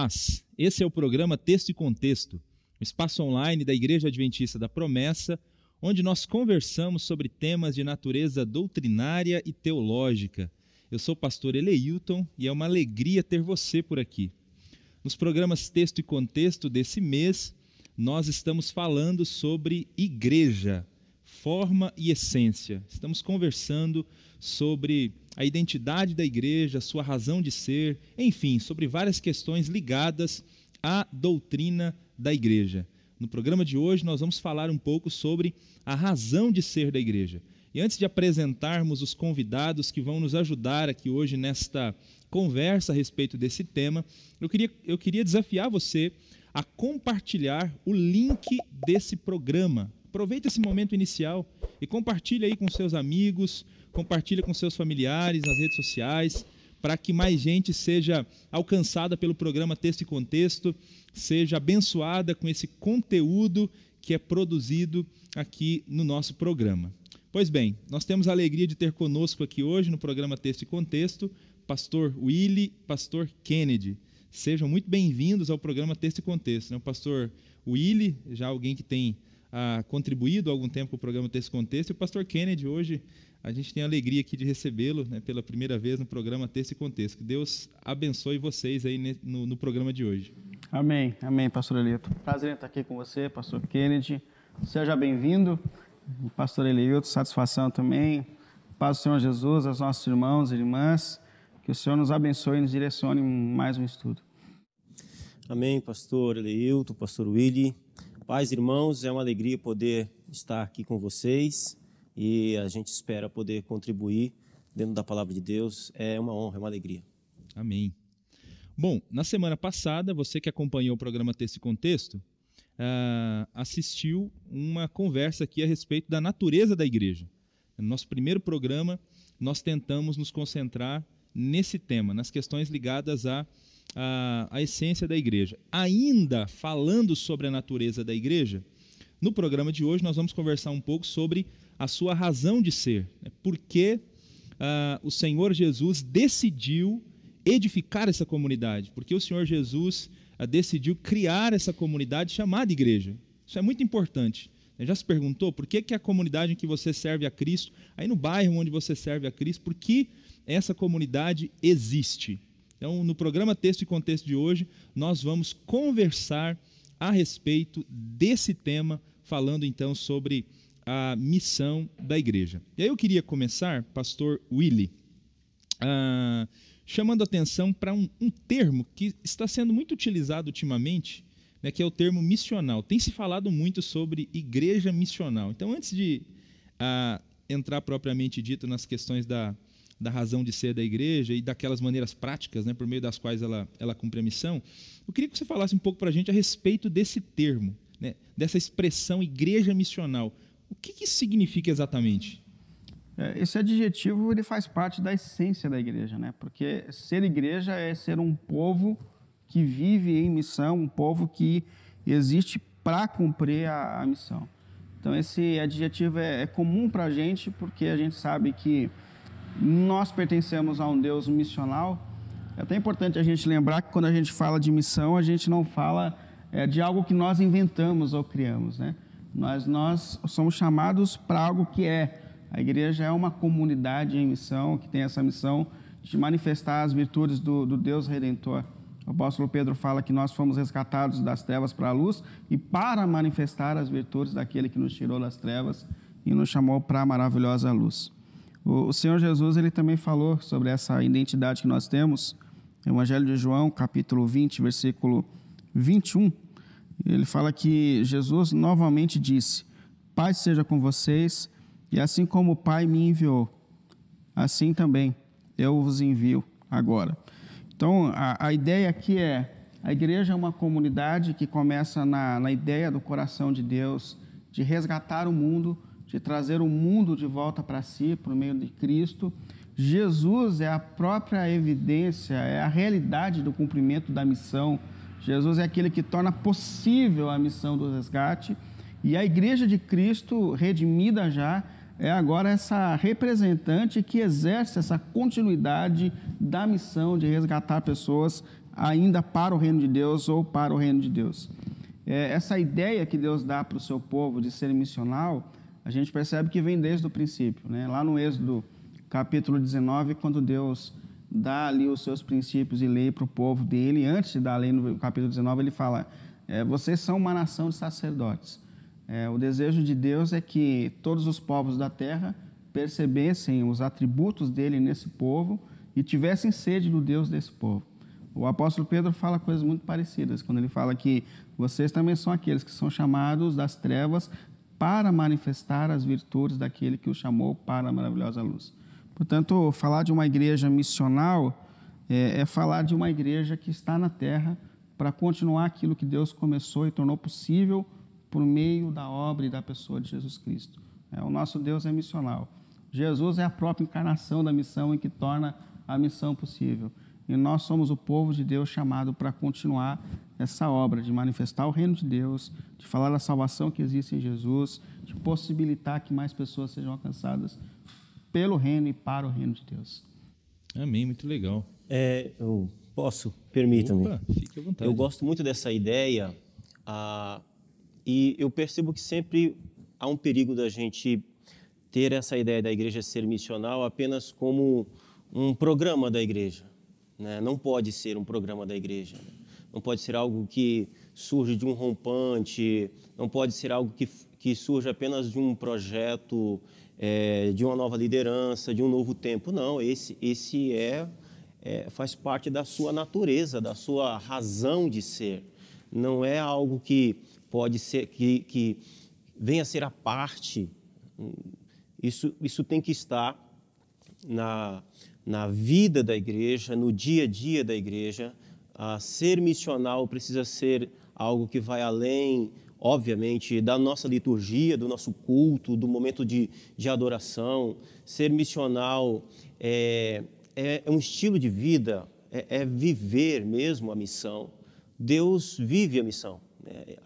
Paz. Esse é o programa Texto e Contexto, um espaço online da Igreja Adventista da Promessa, onde nós conversamos sobre temas de natureza doutrinária e teológica. Eu sou o pastor Eleilton e é uma alegria ter você por aqui. Nos programas Texto e Contexto desse mês, nós estamos falando sobre igreja, forma e essência. Estamos conversando sobre a identidade da igreja, sua razão de ser, enfim, sobre várias questões ligadas à doutrina da igreja. No programa de hoje, nós vamos falar um pouco sobre a razão de ser da igreja. E antes de apresentarmos os convidados que vão nos ajudar aqui hoje nesta conversa a respeito desse tema, eu queria, eu queria desafiar você a compartilhar o link desse programa. Aproveita esse momento inicial e compartilhe aí com seus amigos, compartilha com seus familiares nas redes sociais, para que mais gente seja alcançada pelo programa Texto e Contexto, seja abençoada com esse conteúdo que é produzido aqui no nosso programa. Pois bem, nós temos a alegria de ter conosco aqui hoje no programa Texto e Contexto, pastor Willy, pastor Kennedy. Sejam muito bem-vindos ao programa Texto e Contexto. Né? O pastor Willy, já alguém que tem ah, contribuído há algum tempo com o programa Texto e Contexto, e o pastor Kennedy hoje a gente tem a alegria aqui de recebê-lo né, pela primeira vez no programa Texto e Contexto. Que Deus abençoe vocês aí no, no programa de hoje. Amém, amém, pastor Elito. Prazer em estar aqui com você, pastor Kennedy. Seja bem-vindo, pastor Elito, satisfação também. Paz do Senhor Jesus, aos nossos irmãos e irmãs. Que o Senhor nos abençoe e nos direcione em mais um estudo. Amém, pastor Eleilton, pastor Willy. Paz, irmãos, é uma alegria poder estar aqui com vocês e a gente espera poder contribuir dentro da palavra de Deus. É uma honra, é uma alegria. Amém. Bom, na semana passada, você que acompanhou o programa Texto e Contexto, uh, assistiu uma conversa aqui a respeito da natureza da igreja. No nosso primeiro programa, nós tentamos nos concentrar nesse tema, nas questões ligadas à, à, à essência da igreja. Ainda falando sobre a natureza da igreja, no programa de hoje nós vamos conversar um pouco sobre a sua razão de ser. Né? Por que uh, o Senhor Jesus decidiu edificar essa comunidade? Porque o Senhor Jesus uh, decidiu criar essa comunidade chamada igreja. Isso é muito importante. Já se perguntou por que, que a comunidade em que você serve a Cristo, aí no bairro onde você serve a Cristo, por que essa comunidade existe? Então, no programa Texto e Contexto de hoje, nós vamos conversar a respeito desse tema, falando então sobre a missão da igreja. E aí eu queria começar, pastor Willy, uh, chamando atenção para um, um, termo que está sendo muito utilizado ultimamente, né, que é o termo missional. Tem se falado muito sobre igreja missional. Então, antes de uh, entrar propriamente dito nas questões da, da razão de ser da igreja e daquelas maneiras práticas, né, por meio das quais ela, ela cumpre a missão, eu queria que você falasse um pouco para a gente a respeito desse termo, né, dessa expressão igreja missional. O que, que isso significa exatamente? É, esse adjetivo ele faz parte da essência da igreja, né? Porque ser igreja é ser um povo que vive em missão, um povo que existe para cumprir a, a, missão. Então esse adjetivo é, é comum para a gente porque a gente sabe que nós pertencemos a um Deus missional. É até importante a gente lembrar que quando a gente fala de missão, a gente não fala é, de algo que nós inventamos ou criamos, né? Mas nós somos chamados para algo que é. A igreja é uma comunidade em missão, que tem essa missão de manifestar as virtudes do, do Deus Redentor. O apóstolo Pedro fala que nós fomos resgatados das trevas para a luz e para manifestar as virtudes daquele que nos tirou das trevas e nos chamou para a maravilhosa luz. O, Senhor Jesus ele também falou sobre essa identidade que nós temos. Evangelho de João, capítulo 20, versículo 21 ele fala que Jesus novamente disse: Pai seja com vocês, e assim como o Pai me enviou, assim também eu vos envio agora. Então, a, a ideia aqui é: a igreja é uma comunidade que começa na, na ideia do coração de Deus de resgatar o mundo, de trazer o mundo de volta para si por meio de Cristo. Jesus é a própria evidência, é a realidade do cumprimento da missão Jesus é aquele que torna possível a missão do resgate e a Igreja de Cristo, redimida já, é agora essa representante que exerce essa continuidade da missão de resgatar pessoas ainda para o reino de Deus ou para o reino de Deus. É, essa ideia que Deus dá para o seu povo de ser missional, a gente percebe que vem desde o princípio. Né? Lá no Êxodo capítulo 19, quando Deus dá ali os seus princípios e lei para o povo dele, antes de dar a lei no capítulo 19, ele fala: é, Vocês são uma nação de sacerdotes. É, o desejo de Deus é que todos os povos da terra percebessem os atributos dele nesse povo e tivessem sede do Deus desse povo. O apóstolo Pedro fala coisas muito parecidas, quando ele fala que vocês também são aqueles que são chamados das trevas para manifestar as virtudes daquele que o chamou para a maravilhosa luz. Portanto, falar de uma igreja missional é, é falar de uma igreja que está na terra para continuar aquilo que Deus começou e tornou possível por meio da obra e da pessoa de Jesus Cristo. É, o nosso Deus é missional. Jesus é a própria encarnação da missão em que torna a missão possível. E nós somos o povo de Deus chamado para continuar essa obra de manifestar o reino de Deus, de falar da salvação que existe em Jesus, de possibilitar que mais pessoas sejam alcançadas pelo reino e para o reino de Deus. Amém, muito legal. É, eu posso, permita-me. Fique à vontade. Eu gosto muito dessa ideia ah, e eu percebo que sempre há um perigo da gente ter essa ideia da igreja ser missional apenas como um programa da igreja. Né? Não pode ser um programa da igreja. Né? Não pode ser algo que surge de um rompante, não pode ser algo que, que surge apenas de um projeto, é, de uma nova liderança, de um novo tempo. Não, esse, esse é, é faz parte da sua natureza, da sua razão de ser. Não é algo que pode ser, que, que venha a ser a parte. Isso, isso tem que estar na, na vida da igreja, no dia a dia da igreja. Ah, ser missional precisa ser algo que vai além, obviamente, da nossa liturgia, do nosso culto, do momento de, de adoração. Ser missional é, é, é um estilo de vida, é, é, viver mesmo a missão. Deus vive a missão. Né?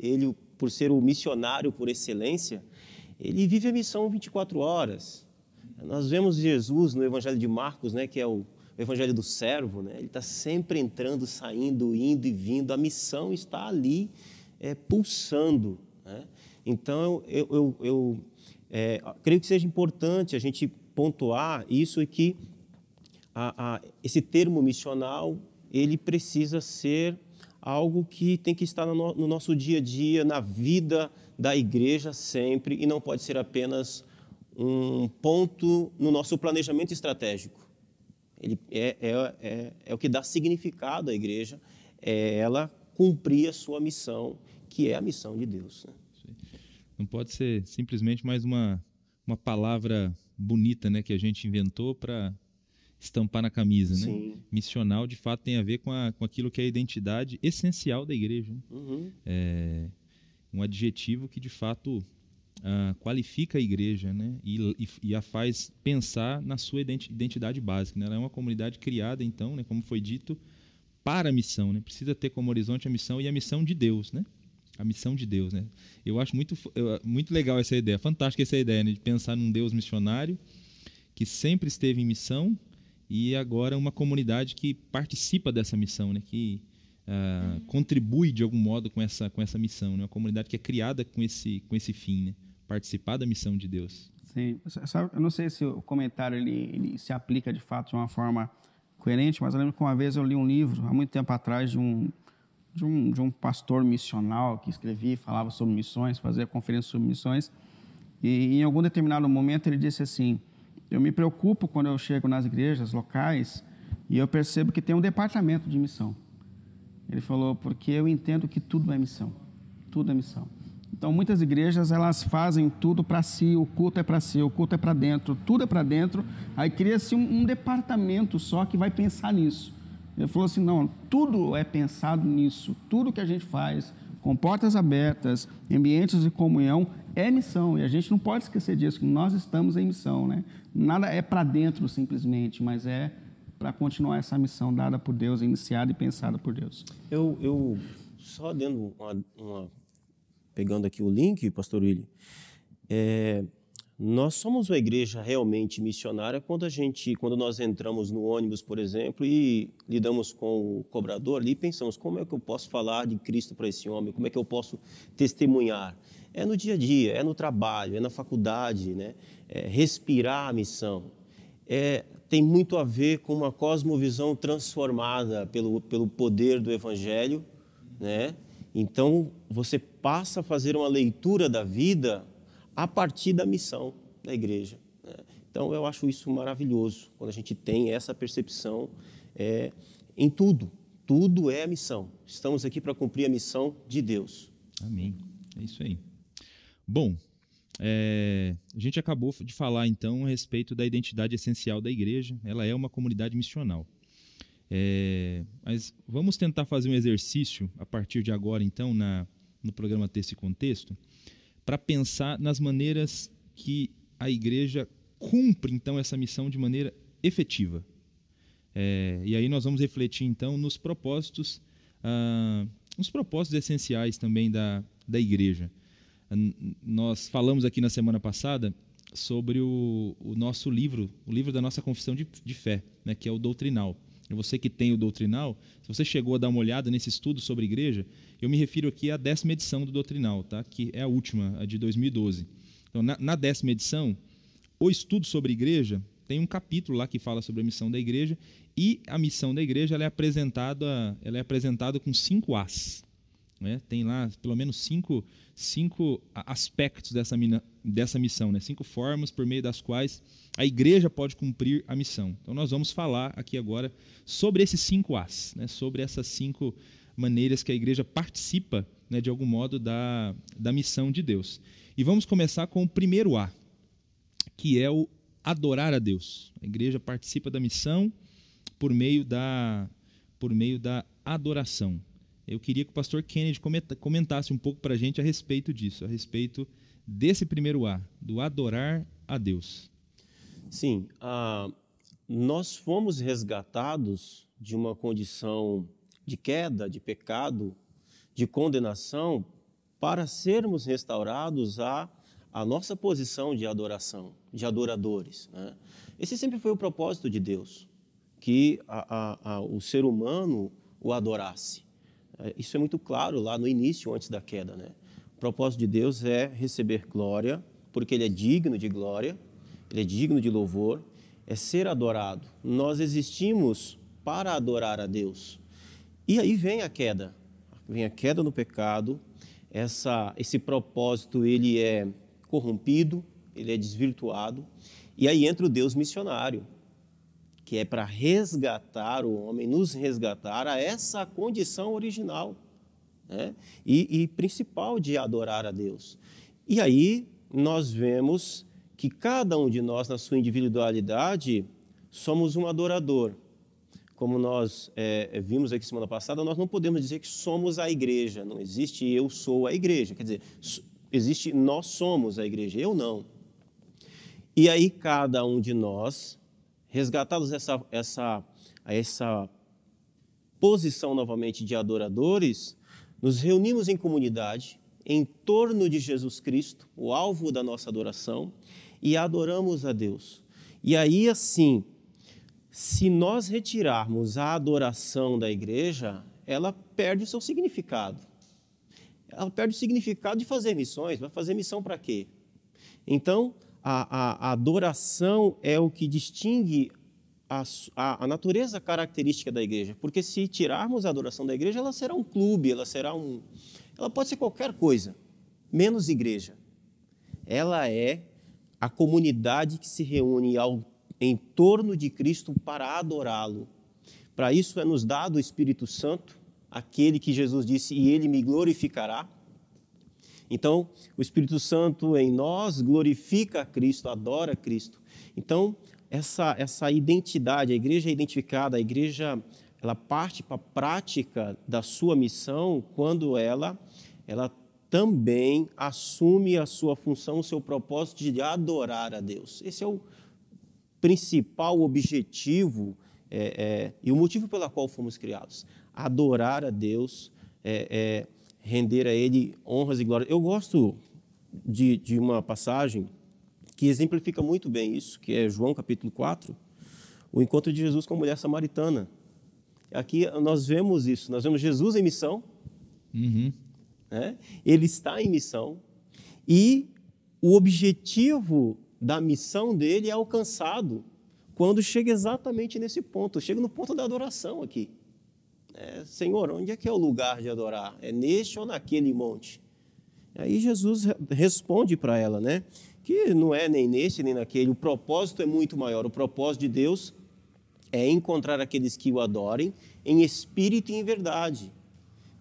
Ele, por ser o missionário por excelência, ele vive a missão 24 horas. Nós vemos Jesus no Evangelho de Marcos, né, que é o, Evangelho do servo, né? ele está sempre entrando, saindo, indo e vindo, a missão está ali é, pulsando. Né? Então, eu, eu, eu é, creio que seja importante a gente pontuar isso e que a, a, esse termo missional ele precisa ser algo que tem que estar no, no nosso dia a dia, na vida da igreja sempre, e não pode ser apenas um ponto no nosso planejamento estratégico. Ele é, é, é, é o que dá significado à igreja, é ela cumprir a sua missão, que é a missão de Deus. Né? Não pode ser simplesmente mais uma, uma palavra bonita né, que a gente inventou para estampar na camisa. Né? Sim. Missional, de fato, tem a ver com, a, com aquilo que é a identidade essencial da igreja. Né? Uhum. É um adjetivo que, de fato, uh, qualifica a igreja né? E, e, e, a faz pensar na sua identidade básica. Né? Ela é uma comunidade criada, então, né, como foi dito, para a missão. Né? Precisa ter como horizonte a missão e a missão de Deus. Né? A missão de Deus. Né? Eu acho muito, muito legal essa ideia, fantástica essa ideia né? de pensar num Deus missionário que sempre esteve em missão e agora uma comunidade que participa dessa missão, né? que uh, contribui de algum modo com essa, com essa missão. Né? Uma comunidade que é criada com esse, com esse fim. Né? Participar da missão de Deus. Sim, eu não sei se o comentário ele, ele, se aplica de fato de uma forma coerente, mas eu lembro que uma vez eu li um livro, há muito tempo atrás, de um, de um, de um pastor missional que escrevia, falava sobre missões, fazia conferências sobre missões, e em algum determinado momento ele disse assim: Eu me preocupo quando eu chego nas igrejas locais e eu percebo que tem um departamento de missão. Ele falou: Porque eu entendo que tudo é missão, tudo é missão. Então, muitas igrejas elas fazem tudo para si, o culto é para si, o culto é para dentro, tudo é para dentro. Aí cria-se um, um, departamento só que vai pensar nisso. Ele falou assim: não, tudo é pensado nisso, tudo que a gente faz, com portas abertas, ambientes de comunhão, é missão. E a gente não pode esquecer disso, que nós estamos em missão. Né? Nada é para dentro simplesmente, mas é para continuar essa missão dada por Deus, iniciada e pensada por Deus. Eu, eu só dando uma, uma pegando aqui o link, pastor Willi, é, nós somos uma igreja realmente missionária quando a gente, quando nós entramos no ônibus, por exemplo, e lidamos com o cobrador ali, pensamos como é que eu posso falar de Cristo para esse homem, como é que eu posso testemunhar. É no dia a dia, é no trabalho, é na faculdade, né? É respirar a missão. É, tem muito a ver com uma cosmovisão transformada pelo, pelo poder do Evangelho, né? Então você passa a fazer uma leitura da vida a partir da missão da igreja. Né? Então, eu acho isso maravilhoso, quando a gente tem essa percepção é, em tudo. Tudo é a missão. Estamos aqui para cumprir a missão de Deus. Amém. É isso aí. Bom, é, a gente acabou de falar então a respeito da identidade essencial da igreja. Ela é uma comunidade missional. É, mas vamos tentar fazer um exercício a partir de agora, então, na, no programa Texto e Contexto, para pensar nas maneiras que a igreja cumpre então essa missão de maneira efetiva. É, e aí nós vamos refletir então nos propósitos, ah, nos propósitos essenciais também da, da igreja. Nós falamos aqui na semana passada sobre o, o nosso livro, o livro da nossa confissão de, de fé, né, que é o Doutrinal. Você que tem o Doutrinal, se você chegou a dar uma olhada nesse estudo sobre igreja, eu me refiro aqui à décima edição do Doutrinal, tá? que é a última, a de 2012. Então, na, na décima edição, o estudo sobre igreja tem um capítulo lá que fala sobre a missão da igreja e a missão da igreja ela é apresentada, ela é apresentada com cinco As. Né? Tem lá pelo menos cinco, cinco aspectos dessa, dessa missão, né? cinco formas por meio das quais a igreja pode cumprir a missão. Então nós vamos falar aqui agora sobre esses cinco As, né? sobre essas cinco maneiras que a igreja participa, né, de algum modo, da, da missão de Deus. E vamos começar com o primeiro A, que é o adorar a Deus. A igreja participa da missão por meio da, por meio da adoração. Eu queria que o pastor Kennedy comentasse um pouco para a gente a respeito disso, a respeito desse primeiro A, do adorar a Deus. Sim, nós fomos resgatados de uma condição de queda, de pecado, de condenação, para sermos restaurados a a nossa posição de adoração, de adoradores. Né? Esse sempre foi o propósito de Deus, que a, a, a, o ser humano o adorasse. É, isso é muito claro lá no início, antes da queda. Né? O propósito de Deus é receber glória, porque Ele é digno de glória, Ele é digno de louvor, é ser adorado. Nós existimos para adorar a Deus. E aí vem a queda, vem a queda no pecado. Essa, esse propósito ele é corrompido, ele é desvirtuado. E aí entra o Deus missionário, que é para resgatar o homem, nos resgatar a essa condição original né? e, e principal de adorar a Deus. E aí nós vemos que cada um de nós, na sua individualidade, somos um adorador. Como nós é, vimos aqui semana passada, nós não podemos dizer que somos a igreja, não existe eu sou a igreja. Quer dizer, existe nós somos a igreja, eu não. E aí cada um de nós, resgatados essa, essa, essa posição novamente de adoradores, nos reunimos em comunidade em torno de Jesus Cristo, o alvo da nossa adoração, e adoramos a Deus. E aí assim, se nós retirarmos a adoração da igreja, ela perde o seu significado ela perde o significado de fazer missões. Vai fazer missão para quê? Então, a, a, a, adoração é o que distingue a, a, a, natureza característica da igreja. Porque se tirarmos a adoração da igreja, ela será um clube, ela será um. Ela pode ser qualquer coisa, menos igreja. Ela é a comunidade que se reúne ao, em torno de Cristo para adorá-lo. Para isso é nos dado o Espírito Santo aquele que Jesus disse, e ele me glorificará. Então, o Espírito Santo em nós glorifica a Cristo, adora a Cristo. Então, essa, essa identidade, a igreja é identificada, a igreja ela parte para a prática da sua missão quando ela, ela também assume a sua função, o seu propósito de adorar a Deus. Esse é o principal objetivo é, é, e o motivo pelo qual fomos criados adorar a Deus, é, é, render a Ele honras e glórias. Eu gosto de, de uma passagem que exemplifica muito bem isso, que é João capítulo 4, o encontro de Jesus com a mulher samaritana. Aqui nós vemos isso, nós vemos Jesus em missão, Uhum. né? ele está em missão, e o objetivo da missão dele é alcançado quando chega exatamente nesse ponto, chega no ponto da adoração aqui. É, Senhor, onde é que é o lugar de adorar? É neste ou naquele monte? Aí Jesus re- responde para ela, né? Que não é nem nesse nem naquele, o propósito é muito maior. O propósito de Deus é encontrar aqueles que o adorem em espírito e em verdade.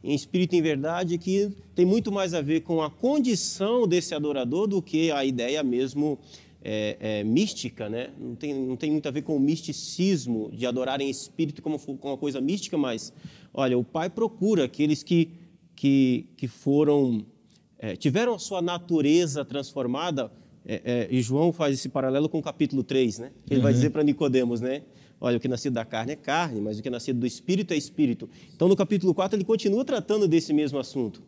Em espírito e em verdade que tem muito mais a ver com a condição desse adorador do que a ideia mesmo é, é, mística, né? Não tem, não tem muito a ver com o misticismo de adorar em espírito como como uma coisa mística, mas, olha, o Pai procura aqueles que, que, que foram, é, tiveram a sua natureza transformada, é, é, e João faz esse paralelo com o capítulo 3, né? Ele vai dizer para Nicodemos, né? Olha, o que é nascido da carne é carne, mas o que é nascido do espírito é espírito. Então, no capítulo 4, ele continua tratando desse mesmo assunto.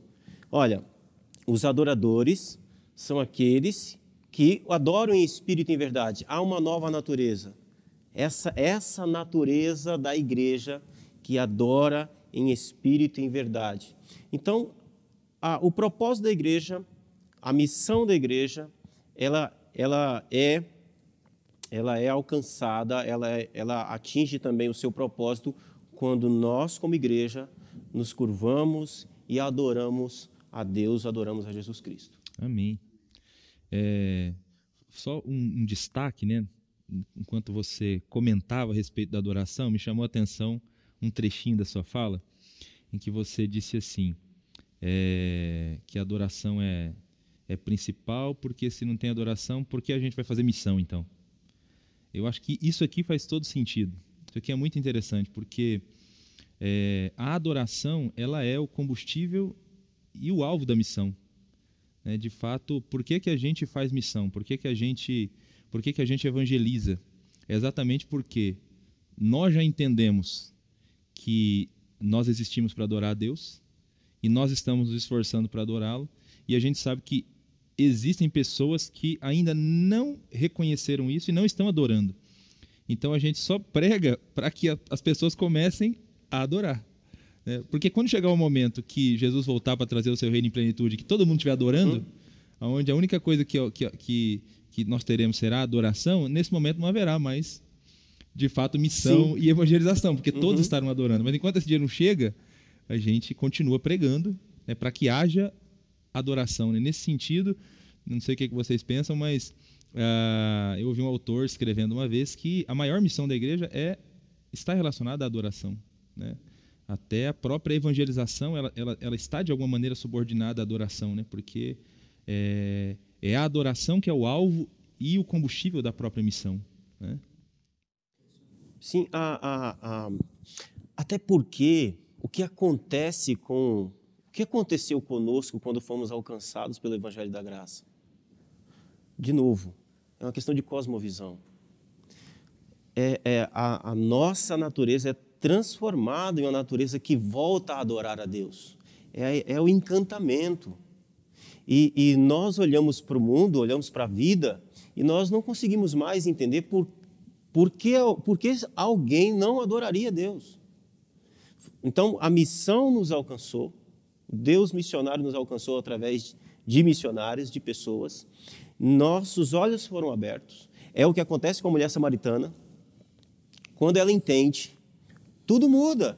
Olha, os adoradores são aqueles que adoram em espírito e em verdade. Há uma nova natureza. Essa, essa natureza da igreja que adora em espírito e em verdade. Então, a- o propósito da igreja, a missão da igreja, ela, ela é ela é alcançada, ela, é- ela atinge também o seu propósito quando nós, como igreja, nos curvamos e adoramos a Deus, adoramos a Jesus Cristo. Amém. É, só um, um destaque, né? Enquanto você comentava a respeito da adoração, me chamou a atenção um trechinho da sua fala, em que você disse assim, é, que a adoração é, é principal, porque se não tem adoração, por que a gente vai fazer missão, então? Eu acho que isso aqui faz todo sentido. Isso aqui é muito interessante, porque é, a adoração ela é o combustível e o alvo da missão né, de fato, por que, que a gente faz missão? Por que, que a gente, por que, que a gente evangeliza? É exatamente porque nós já entendemos que nós existimos para adorar a Deus e nós estamos nos esforçando para adorá-lo e a gente sabe que existem pessoas que ainda não reconheceram isso e não estão adorando. Então a gente só prega para que as pessoas comecem a adorar. Né? Porque quando chegar o momento que Jesus voltar para trazer o seu reino em plenitude, que todo mundo estiver adorando, onde a única coisa que, que, que, nós teremos será adoração, nesse momento não haverá mais, de fato, missão e evangelização, porque todos estarão adorando. Mas enquanto esse dia não chega, a gente continua pregando né, para que haja adoração. né? Nesse sentido, não sei o que vocês pensam, mas ah, eu ouvi um autor escrevendo uma vez que a maior missão da igreja é está relacionada à adoração. Né? Até a própria evangelização, ela, ela, ela está de alguma maneira subordinada à adoração, né? porque é, é a adoração que é o alvo e o combustível da própria missão. Né? Sim, a, a, a- até porque o que acontece com o que aconteceu conosco quando fomos alcançados pelo Evangelho da Graça? De novo, é uma questão de cosmovisão. É, é, a, a nossa natureza é transformada em uma natureza que volta a adorar a Deus. É, é o encantamento. E, e nós olhamos para o mundo, olhamos para a vida, e nós não conseguimos mais entender por, por, que, por que alguém não adoraria Deus. Então, a missão nos alcançou, Deus missionário nos alcançou através de missionários, de pessoas. Nossos olhos foram abertos. É o que acontece com a mulher samaritana. Quando ela entende, tudo muda.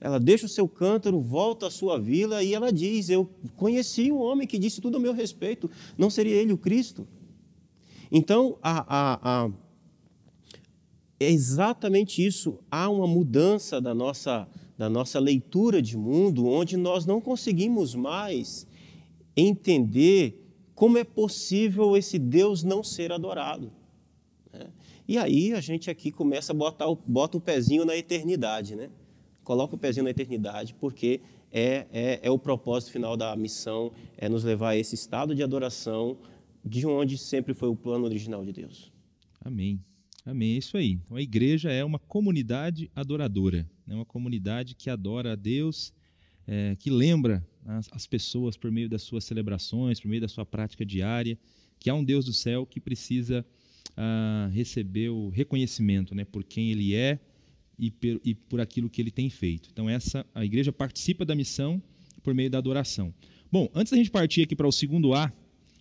Ela deixa o seu cântaro, volta à sua vila e ela diz: Eu conheci um homem que disse tudo a meu respeito. Não seria ele o Cristo? Então, a, a, a, é exatamente isso. Há uma mudança da nossa, da nossa leitura de mundo, onde nós não conseguimos mais entender como é possível esse Deus não ser adorado. Né? E aí a gente aqui começa a botar o, bota o pezinho na eternidade, né? Coloca o pezinho na eternidade, porque é, é, é o propósito final da missão, é nos levar a esse estado de adoração de onde sempre foi o plano original de Deus. Amém. Amém. É isso aí. Então, a igreja é uma comunidade adoradora, é uma comunidade que adora a Deus, é, que lembra as, as pessoas por meio das suas celebrações, por meio da sua prática diária, que há um Deus do céu que precisa receber o reconhecimento né, por quem ele é e, per, e por aquilo que ele tem feito. Então, essa a igreja participa da missão por meio da adoração. Bom, antes da gente partir aqui para o segundo A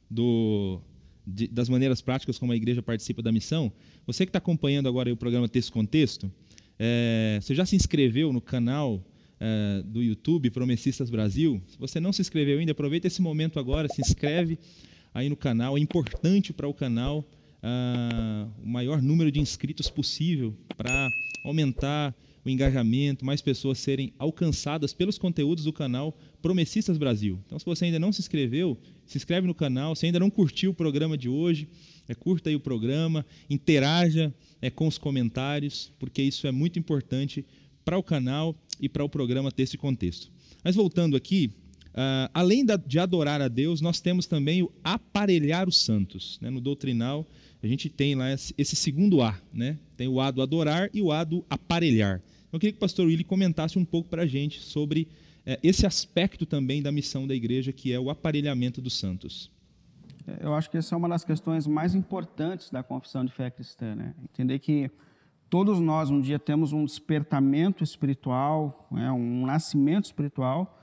do, de, das maneiras práticas como a igreja participa da missão, você que está acompanhando agora o programa Texto Contexto, é, você já se inscreveu no canal é, do YouTube Promessistas Brasil? Se você não se inscreveu ainda, aproveita esse momento agora, se inscreve aí no canal. É importante para o canal uh, o maior número de inscritos possível para aumentar o engajamento, mais pessoas serem alcançadas pelos conteúdos do canal Promessistas Brasil. Então, se você ainda não se inscreveu, se inscreve no canal. Se ainda não curtiu o programa de hoje, é, curta aí o programa, interaja é, com os comentários, porque isso é muito importante para o canal e para o programa ter esse contexto. Mas voltando aqui, uh, além da, de adorar a Deus, nós temos também o aparelhar os santos. Né? No doutrinal, a gente tem lá esse, esse segundo A, né? tem o A do adorar e o A do aparelhar. Eu queria que o pastor Willi comentasse um pouco para a gente sobre é, esse aspecto também da missão da igreja, que é o aparelhamento dos santos. É, eu acho que essa é uma das questões mais importantes da confissão de fé cristã. Né? Entender que todos nós um dia temos um despertamento espiritual, né? um nascimento espiritual,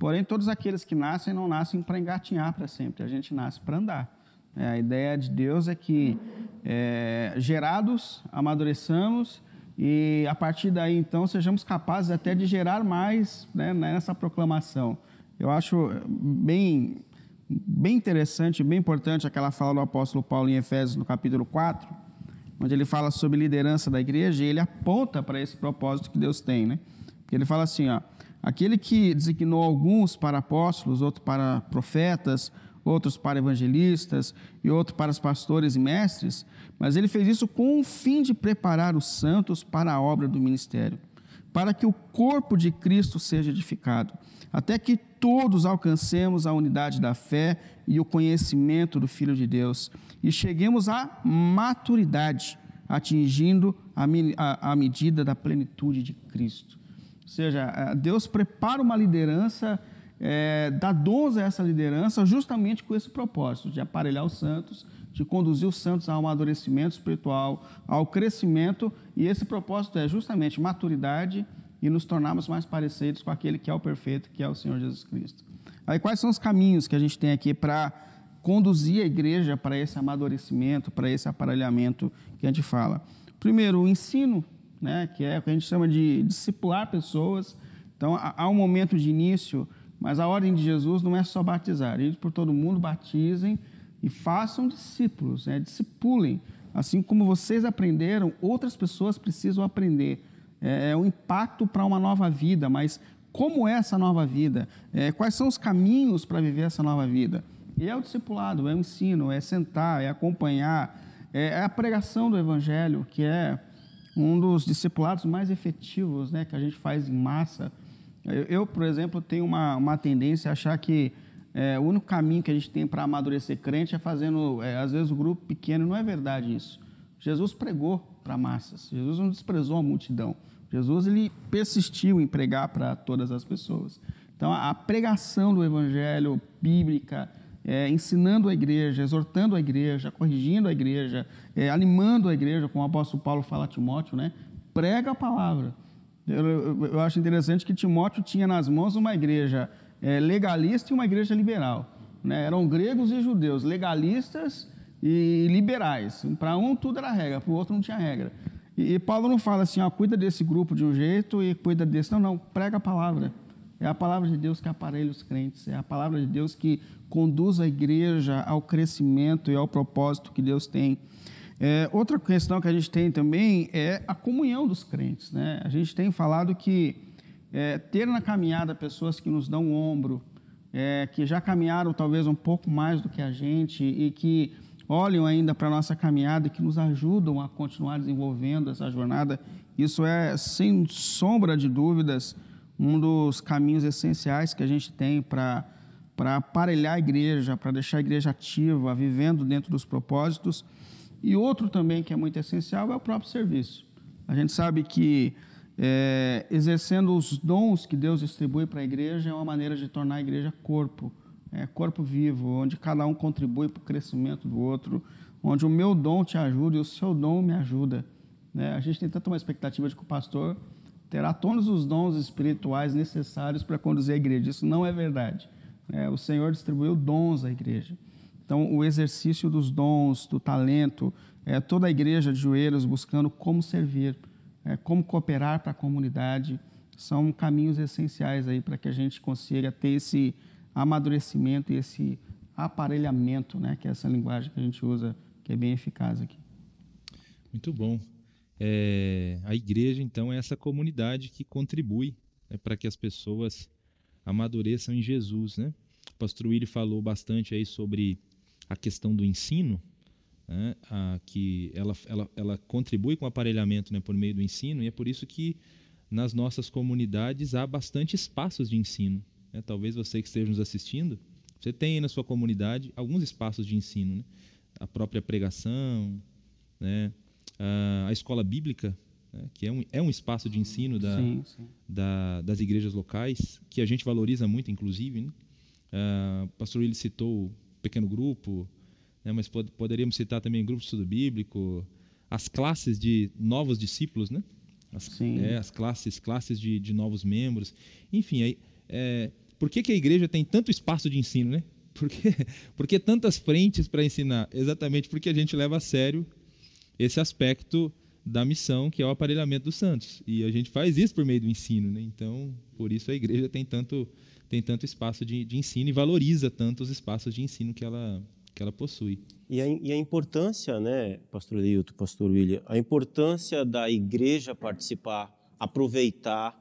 porém todos aqueles que nascem não nascem para engatinhar para sempre, a gente nasce para andar. É, a ideia de Deus é que, é, gerados, amadureçamos e a partir daí, então, sejamos capazes até de gerar mais né, nessa proclamação. Eu acho bem, bem interessante, bem importante aquela fala do apóstolo Paulo em Efésios, no capítulo 4, onde ele fala sobre liderança da igreja e ele aponta para esse propósito que Deus tem. Né? Ele fala assim: ó, aquele que designou alguns para apóstolos, outros para profetas, outros para evangelistas e outros para os pastores e mestres, mas ele fez isso com o fim de preparar os santos para a obra do ministério, para que o corpo de Cristo seja edificado, até que todos alcancemos a unidade da fé e o conhecimento do Filho de Deus e cheguemos à maturidade, atingindo a, a, a medida da plenitude de Cristo. Ou seja, Deus prepara uma liderança é, dá dons a essa liderança justamente com esse propósito de aparelhar os santos, de conduzir os santos ao amadurecimento espiritual, ao crescimento, e esse propósito é justamente maturidade e nos tornarmos mais parecidos com aquele que é o perfeito, que é o Senhor Jesus Cristo. Aí quais são os caminhos que a gente tem aqui para conduzir a igreja para esse amadurecimento, para esse aparelhamento que a gente fala? Primeiro, o ensino, né, que é o que a gente chama de discipular pessoas. Então, há um momento de início mas a ordem de Jesus não é só batizar. Eles por todo mundo batizem e façam discípulos, né? discipulem. Assim como vocês aprenderam, outras pessoas precisam aprender. É, é um impacto para uma nova vida, mas como é essa nova vida? É, quais são os caminhos para viver essa nova vida? E é o discipulado, é o ensino, é sentar, é acompanhar, é, é a pregação do Evangelho, que é um dos discipulados mais efetivos né, que a gente faz em massa. Eu, eu por exemplo, tenho uma, uma tendência a achar que é, o único caminho que a gente tem para amadurecer crente é fazendo, é, às vezes, um grupo pequeno. Não é verdade isso. Jesus pregou para massas. Jesus não desprezou a multidão. Jesus ele persistiu em pregar para todas as pessoas. Então, a pregação do evangelho bíblica, é, ensinando a igreja, exortando a igreja, corrigindo a igreja, é, animando a igreja, como o apóstolo Paulo fala a Timóteo, né? prega a palavra. Eu, eu, eu, acho interessante que Timóteo tinha nas mãos uma igreja é, legalista e uma igreja liberal. Né? Eram gregos e judeus, legalistas e liberais. Para um tudo era regra, para o outro não tinha regra. E, e, Paulo não fala assim, ó, cuida desse grupo de um jeito e cuida desse. Não, não, prega a palavra. É a palavra de Deus que aparelha os crentes, é a palavra de Deus que conduz a igreja ao crescimento e ao propósito que Deus tem. É, outra questão que a gente tem também é a comunhão dos crentes. Né? A gente tem falado que é, ter na caminhada pessoas que nos dão um ombro, é, que já caminharam talvez um pouco mais do que a gente e que olham ainda para a nossa caminhada e que nos ajudam a continuar desenvolvendo essa jornada, isso é, sem sombra de dúvidas, um dos caminhos essenciais que a gente tem para para aparelhar a igreja, para deixar a igreja ativa, vivendo dentro dos propósitos. E outro também que é muito essencial é o próprio serviço. A gente sabe que é, exercendo os dons que Deus distribui para a igreja é uma maneira de tornar a igreja corpo, é, corpo vivo, onde cada um contribui para o crescimento do outro, onde o meu dom te ajuda e o seu dom me ajuda. Né? A gente tem tanta uma expectativa de que o pastor terá todos os dons espirituais necessários para conduzir a igreja. Isso não é verdade. É, o Senhor distribuiu dons à igreja. Então, o exercício dos dons, do talento, é, toda a igreja de joelhos buscando como servir, é, como cooperar para a comunidade, são caminhos essenciais aí para que a gente consiga ter esse amadurecimento e esse aparelhamento, né, que é essa linguagem que a gente usa, que é bem eficaz aqui. Muito bom. É, a igreja, então, é essa comunidade que contribui né, para que as pessoas amadureçam em Jesus. Né? O pastor Willi falou bastante aí sobre a questão do ensino, né, a, que ela, ela, ela contribui com o aparelhamento né, por meio do ensino, e é por isso que nas nossas comunidades há bastante espaços de ensino. Né? Talvez você que esteja nos assistindo, você tem aí na sua comunidade alguns espaços de ensino. Né? A própria pregação, né? a escola bíblica, né, que é um, é um espaço de ensino da, sim, sim. Da, das igrejas locais, que a gente valoriza muito, inclusive. Né? Uh, o pastor ele citou o pequeno grupo, né, mas pod poderíamos citar também grupo de estudo bíblico, as classes de novos discípulos, né? As, é, as classes, classes de, de novos membros. Enfim, aí, é, por que, que a igreja tem tanto espaço de ensino, né? Por que, por que tantas frentes para ensinar? Exatamente porque a gente leva a sério esse aspecto da missão, que é o aparelhamento dos santos. E a gente faz isso por meio do ensino. Né? Então, por isso a igreja tem tanto, tem tanto espaço de, de ensino e valoriza tanto os espaços de ensino que ela, que ela possui. E a, e a importância, né, pastor Leilton, pastor William, a importância da igreja participar, aproveitar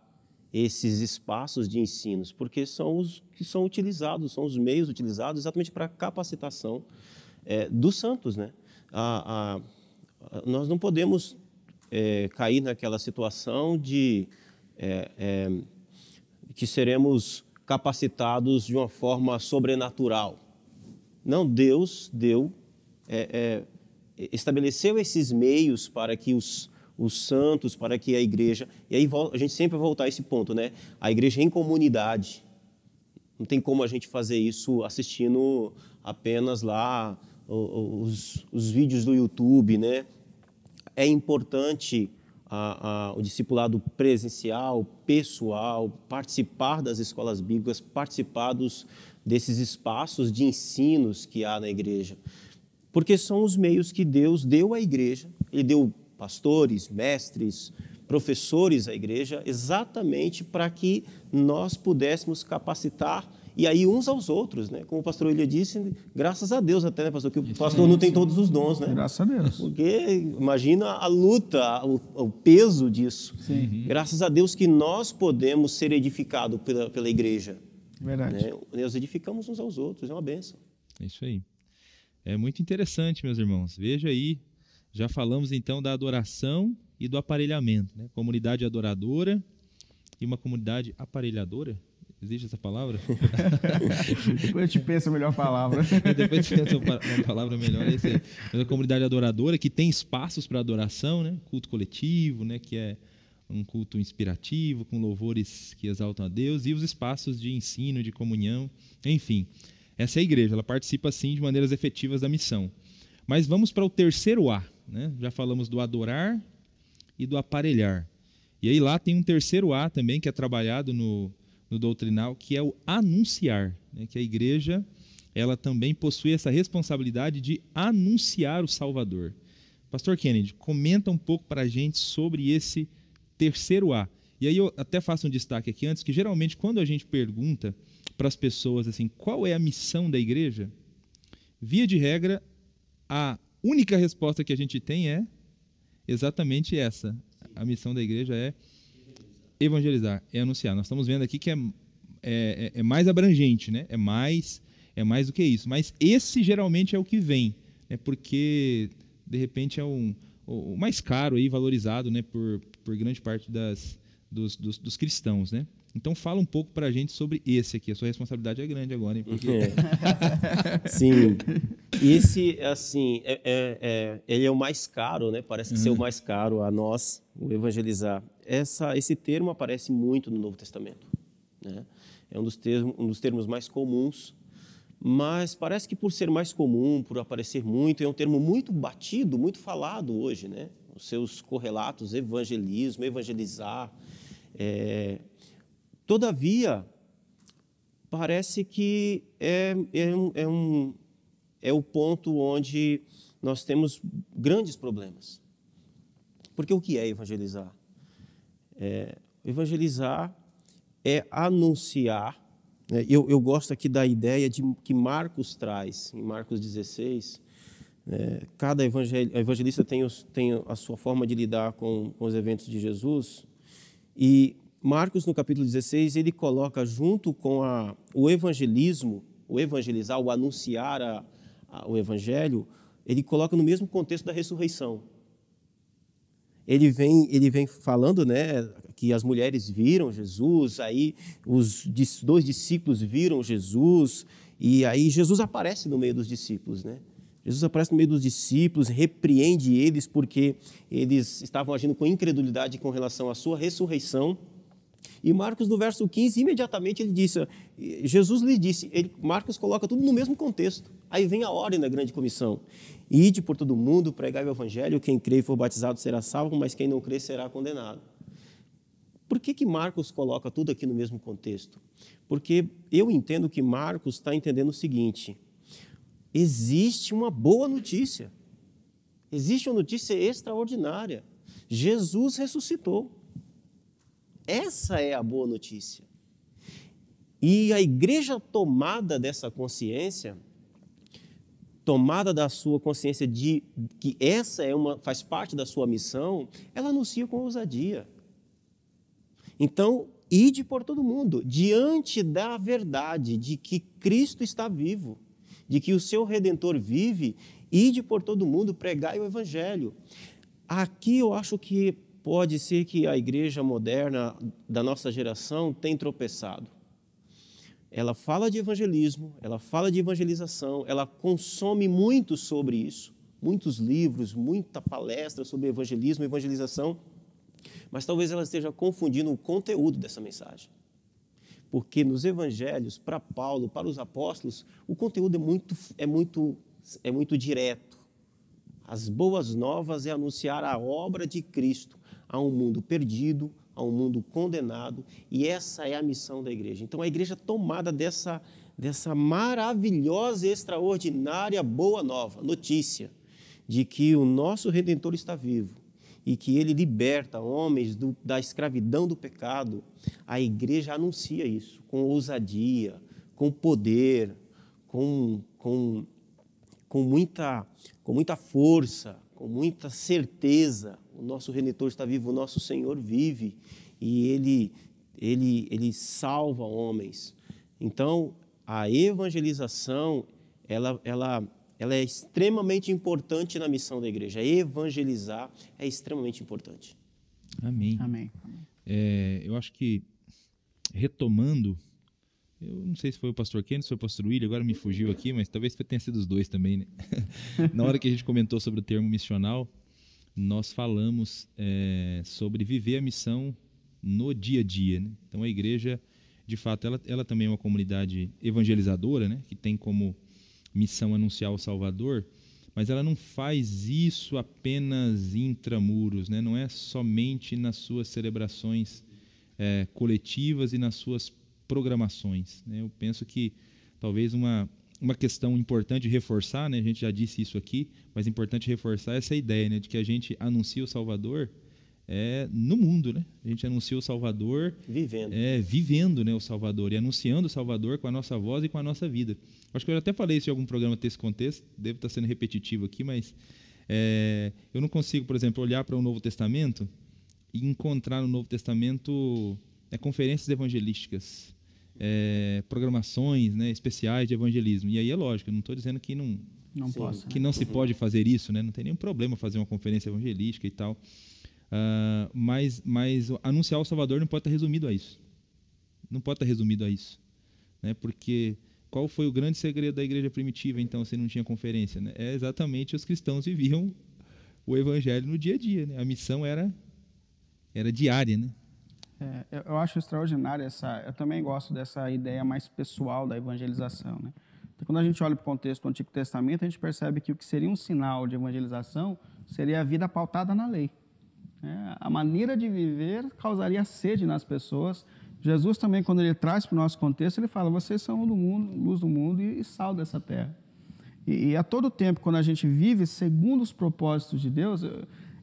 esses espaços de ensinos, porque são os que são utilizados, são os meios utilizados exatamente para capacitação é, dos santos, né? A, a, nós não podemos é, cair naquela situação de é, é, que seremos capacitados de uma forma sobrenatural. Não, Deus deu, é, é, estabeleceu esses meios para que os, os santos, para que a igreja. E aí a gente sempre vai voltar a esse ponto, né? A igreja em comunidade. Não tem como a gente fazer isso assistindo apenas lá os, os vídeos do YouTube, né? É importante a, a, o discipulado presencial, pessoal, participar das escolas bíblicas, participar dos, desses espaços de ensinos que há na igreja, porque são os meios que Deus deu à igreja. Ele deu pastores, mestres, professores à igreja, exatamente para que nós pudéssemos capacitar e aí uns aos outros, né? Como o pastor Elia disse, graças a Deus até, né, pastor, que o pastor não tem todos os dons, né? Graças a Deus. Porque imagina a luta, o, o peso disso. Sim. Uhum. Graças a Deus que nós podemos ser edificados pela, pela igreja. Verdade. Né? Nós edificamos uns aos outros, é uma benção. É isso aí. É muito interessante, meus irmãos. Veja aí, já falamos então da adoração e do aparelhamento, né? Comunidade adoradora e uma comunidade aparelhadora. Existe essa palavra? Depois eu te penso a melhor palavra. Depois eu penso uma palavra melhor. É aí. A comunidade adoradora que tem espaços para adoração, né? culto coletivo, né? que é um culto inspirativo, com louvores que exaltam a Deus, e os espaços de ensino, de comunhão, enfim. Essa é a igreja, ela participa sim de maneiras efetivas da missão. Mas vamos para o terceiro A. Né? Já falamos do adorar e do aparelhar. E aí lá tem um terceiro A também, que é trabalhado no, no doutrinal, que é o anunciar, né? que a igreja ela também possui essa responsabilidade de anunciar o Salvador. Pastor Kennedy, comenta um pouco para a gente sobre esse terceiro A. E aí eu até faço um destaque aqui antes, que geralmente quando a gente pergunta para as pessoas assim, qual é a missão da igreja, via de regra, a única resposta que a gente tem é exatamente essa. A missão da igreja é evangelizar, é anunciar. Nós estamos vendo aqui que é, é, é, mais abrangente, né? é, mais, é mais do que isso. Mas esse geralmente é o que vem, né? porque de repente é um, o mais caro e valorizado né? por, por grande parte das, dos, dos, dos cristãos. Né? Então fala um pouco para a gente sobre esse aqui. A sua responsabilidade é grande agora, hein? Porque... É. Sim. Esse, assim, é, é, é, ele é o mais caro, né? Parece uhum. ser o mais caro a nós, o evangelizar. Essa, esse termo aparece muito no Novo Testamento. Né? É um dos, termos, um dos termos mais comuns mas parece que por ser mais comum, por aparecer muito, é um termo muito batido, muito falado hoje, né? Os seus correlatos, evangelismo, evangelizar. É... Todavia, parece que é, é, um, é, um, é o ponto onde nós temos grandes problemas. Porque o que é evangelizar? É, evangelizar é anunciar. Né? Eu, eu gosto aqui da ideia de que Marcos traz, em Marcos 16. É, cada evangelista tem, os, tem, a sua forma de lidar com, com os eventos de Jesus. E Marcos, no capítulo 16, ele coloca junto com a, o evangelismo, o evangelizar, o anunciar a, a, o evangelho, ele coloca no mesmo contexto da ressurreição. Ele vem, ele vem falando né, que as mulheres viram Jesus, aí os dois discípulos viram Jesus, e aí Jesus aparece no meio dos discípulos. Né? Jesus aparece no meio dos discípulos, repreende eles porque eles estavam agindo com incredulidade com relação à sua ressurreição e Marcos, no verso 15, imediatamente ele disse, Jesus lhe disse, ele, Marcos coloca tudo no mesmo contexto. Aí vem a ordem da grande comissão. Ide por todo mundo, pregai o evangelho, quem crê e for batizado será salvo, mas quem não crê será condenado. Por que, que Marcos coloca tudo aqui no mesmo contexto? Porque eu entendo que Marcos está entendendo o seguinte: existe uma boa notícia, existe uma notícia extraordinária. Jesus ressuscitou. Essa é a boa notícia. E a igreja tomada dessa consciência, tomada da sua consciência de que essa é uma faz parte da sua missão, ela anuncia com ousadia. Então, ide por todo mundo, diante da verdade de que Cristo está vivo, de que o seu redentor vive, ide por todo mundo, pregai o evangelho. Aqui eu acho que pode ser que a igreja moderna da nossa geração tenha tropeçado. Ela fala de evangelismo, ela fala de evangelização, ela consome muito sobre isso, muitos livros, muita palestra sobre evangelismo evangelização, mas talvez ela esteja confundindo o conteúdo dessa mensagem. Porque nos evangelhos, para Paulo, para os apóstolos, o conteúdo é muito, é muito, é muito direto. As boas novas é anunciar a obra de Cristo, a um mundo perdido, a um mundo condenado, e essa é a missão da igreja. Então a igreja tomada dessa dessa maravilhosa, extraordinária boa nova, notícia de que o nosso redentor está vivo e que ele liberta homens do, da escravidão do pecado. A igreja anuncia isso com ousadia, com poder, com, com, com, muita, com muita força, com muita certeza o nosso Redentor está vivo, o nosso Senhor vive e ele, ele, ele salva homens. Então, a evangelização, ela, ela, ela é extremamente importante na missão da igreja. Evangelizar é extremamente importante. Amém. Amém. É, eu acho que, retomando, eu não sei se foi o pastor Kennedy, se foi o pastor William, agora me fugiu aqui, mas talvez tenha sido os dois também, né? na hora que a gente comentou sobre o termo missional, nós falamos é, sobre viver a missão no dia a dia. Né? Então, a igreja, de fato, ela, ela também é uma comunidade evangelizadora, né? que tem como missão anunciar o Salvador, mas ela não faz isso apenas intramuros, né? não é somente nas suas celebrações é, coletivas e nas suas programações. Né? Eu penso que talvez uma, uma questão importante reforçar, né? a gente já disse isso aqui, mas é importante reforçar essa ideia né? de que a gente anuncia o Salvador é, no mundo, né? A gente anuncia o Salvador vivendo, é, vivendo, né, o Salvador e anunciando o Salvador com a nossa voz e com a nossa vida. Acho que eu até falei isso em algum programa desse contexto, devo estar sendo repetitivo aqui, mas é, eu não consigo, por exemplo, olhar para o Novo Testamento e encontrar no Novo Testamento é, conferências evangelísticas, é, programações né, especiais de evangelismo. E aí é lógico, eu não estou dizendo que não, não possa, que não se pode fazer isso, né? não tem nenhum problema fazer uma conferência evangelística e tal. Uh, mas, mas anunciar o Salvador não pode estar resumido a isso. Não pode estar resumido a isso. Né? Porque qual foi o grande segredo da igreja primitiva, então, se não tinha conferência? Né? É exatamente os cristãos viviam o evangelho no dia a dia. Né? A missão era, era diária. Né? É, eu acho extraordinário essa. Eu também gosto dessa ideia mais pessoal da evangelização, né? Então, quando a gente olha para o contexto do Antigo Testamento, a gente percebe que o que seria um sinal de evangelização seria a vida pautada na lei. É, a maneira de viver causaria sede nas pessoas. Jesus também, quando ele traz para o nosso contexto, ele fala: vocês são do mundo, luz do mundo e sal dessa terra. E, e a todo tempo, quando a gente vive segundo os propósitos de Deus,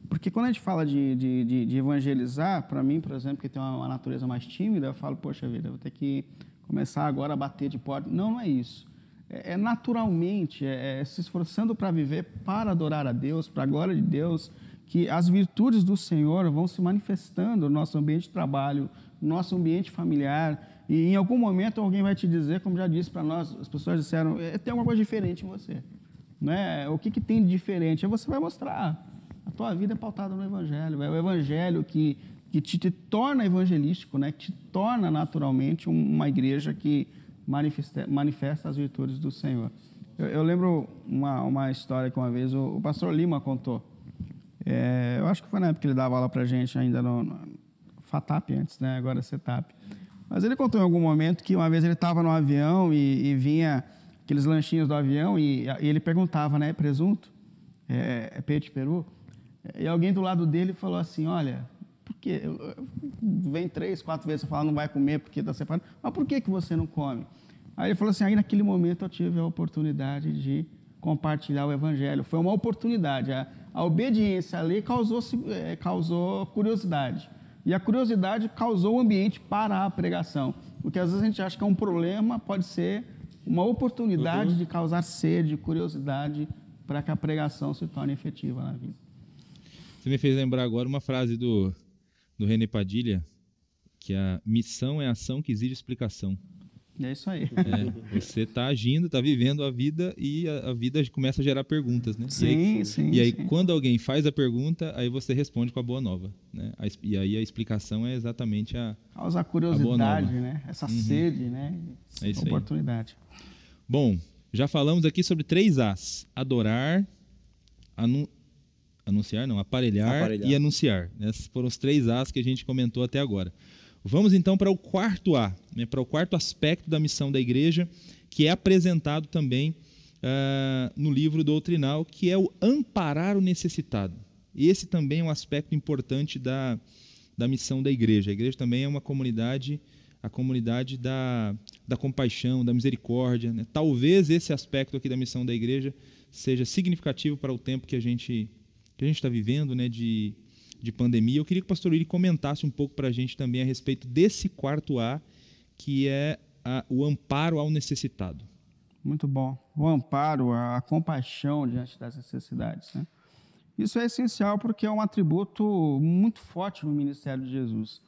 porque quando a gente fala de, de, de, de evangelizar, para mim, por exemplo, que tem uma, uma, natureza mais tímida, eu falo, poxa vida, vou ter que começar agora a bater de porta. Não, não é isso. É, é naturalmente, é, é se esforçando para viver para adorar a Deus, para a glória de Deus, que as virtudes do Senhor vão se manifestando no nosso ambiente de trabalho, no nosso ambiente familiar. E em algum momento alguém vai te dizer, como já disse para nós, as pessoas disseram, é, tem alguma coisa diferente em você. Né? O que, que tem de diferente? Aí você vai mostrar. A tua vida é pautada no Evangelho. É o Evangelho que, que te, te torna evangelístico, né? que te torna naturalmente uma igreja que manifesta, manifesta as virtudes do Senhor. Eu, eu lembro uma, uma história que uma vez o, o pastor Lima contou. É, eu acho que foi na época que ele dava aula para gente ainda no, no FATAP antes, né? agora é CETAP. Mas ele contou em algum momento que uma vez ele estava no avião e, e, vinha aqueles lanchinhos do avião e, e ele perguntava, né, presunto, é, é peito de peru? E alguém do lado dele falou assim: Olha, por quê? Vem três, quatro vezes você fala, não vai comer porque está separado. Mas por que, que você não come? Aí ele falou assim: Aí naquele momento eu tive a oportunidade de compartilhar o evangelho. Foi uma oportunidade. A, a obediência à lei causou, é, causou curiosidade. E a curiosidade causou o ambiente para a pregação. O que às vezes a gente acha que é um problema, pode ser uma oportunidade uhum. de causar sede, curiosidade, para que a pregação se torne efetiva na vida. Você me fez lembrar agora uma frase do, do René Padilha, que a missão é a ação que exige explicação. É isso aí. É, você está agindo, está vivendo a vida e a, a, vida começa a gerar perguntas, né? Sim, e aí, sim. E aí, sim. quando alguém faz a pergunta, aí você responde com a boa nova, né? A, e aí a explicação é exatamente a causa curiosidade, né? Essa uhum. sede, né? É isso oportunidade. Aí. Bom, já falamos aqui sobre três As: adorar, anunciar não, aparelhar, aparelhar. e anunciar. Esses foram os três As que a gente comentou até agora. Vamos então para o quarto A, né, para o quarto aspecto da missão da igreja, que é apresentado também uh, no livro doutrinal, que é o amparar o necessitado. Esse também é um aspecto importante da, da missão da igreja. A igreja também é uma comunidade, a comunidade da, da compaixão, da misericórdia. Né? Talvez esse aspecto aqui da missão da igreja seja significativo para o tempo que a gente que a gente está vivendo, né, de, de pandemia. Eu queria que o pastor Willi comentasse um pouco para a gente também a respeito desse quarto A, que é a, o amparo ao necessitado. Muito bom. O amparo, a, a compaixão diante das necessidades. Né? Isso é essencial porque é um atributo muito forte no ministério de Jesus.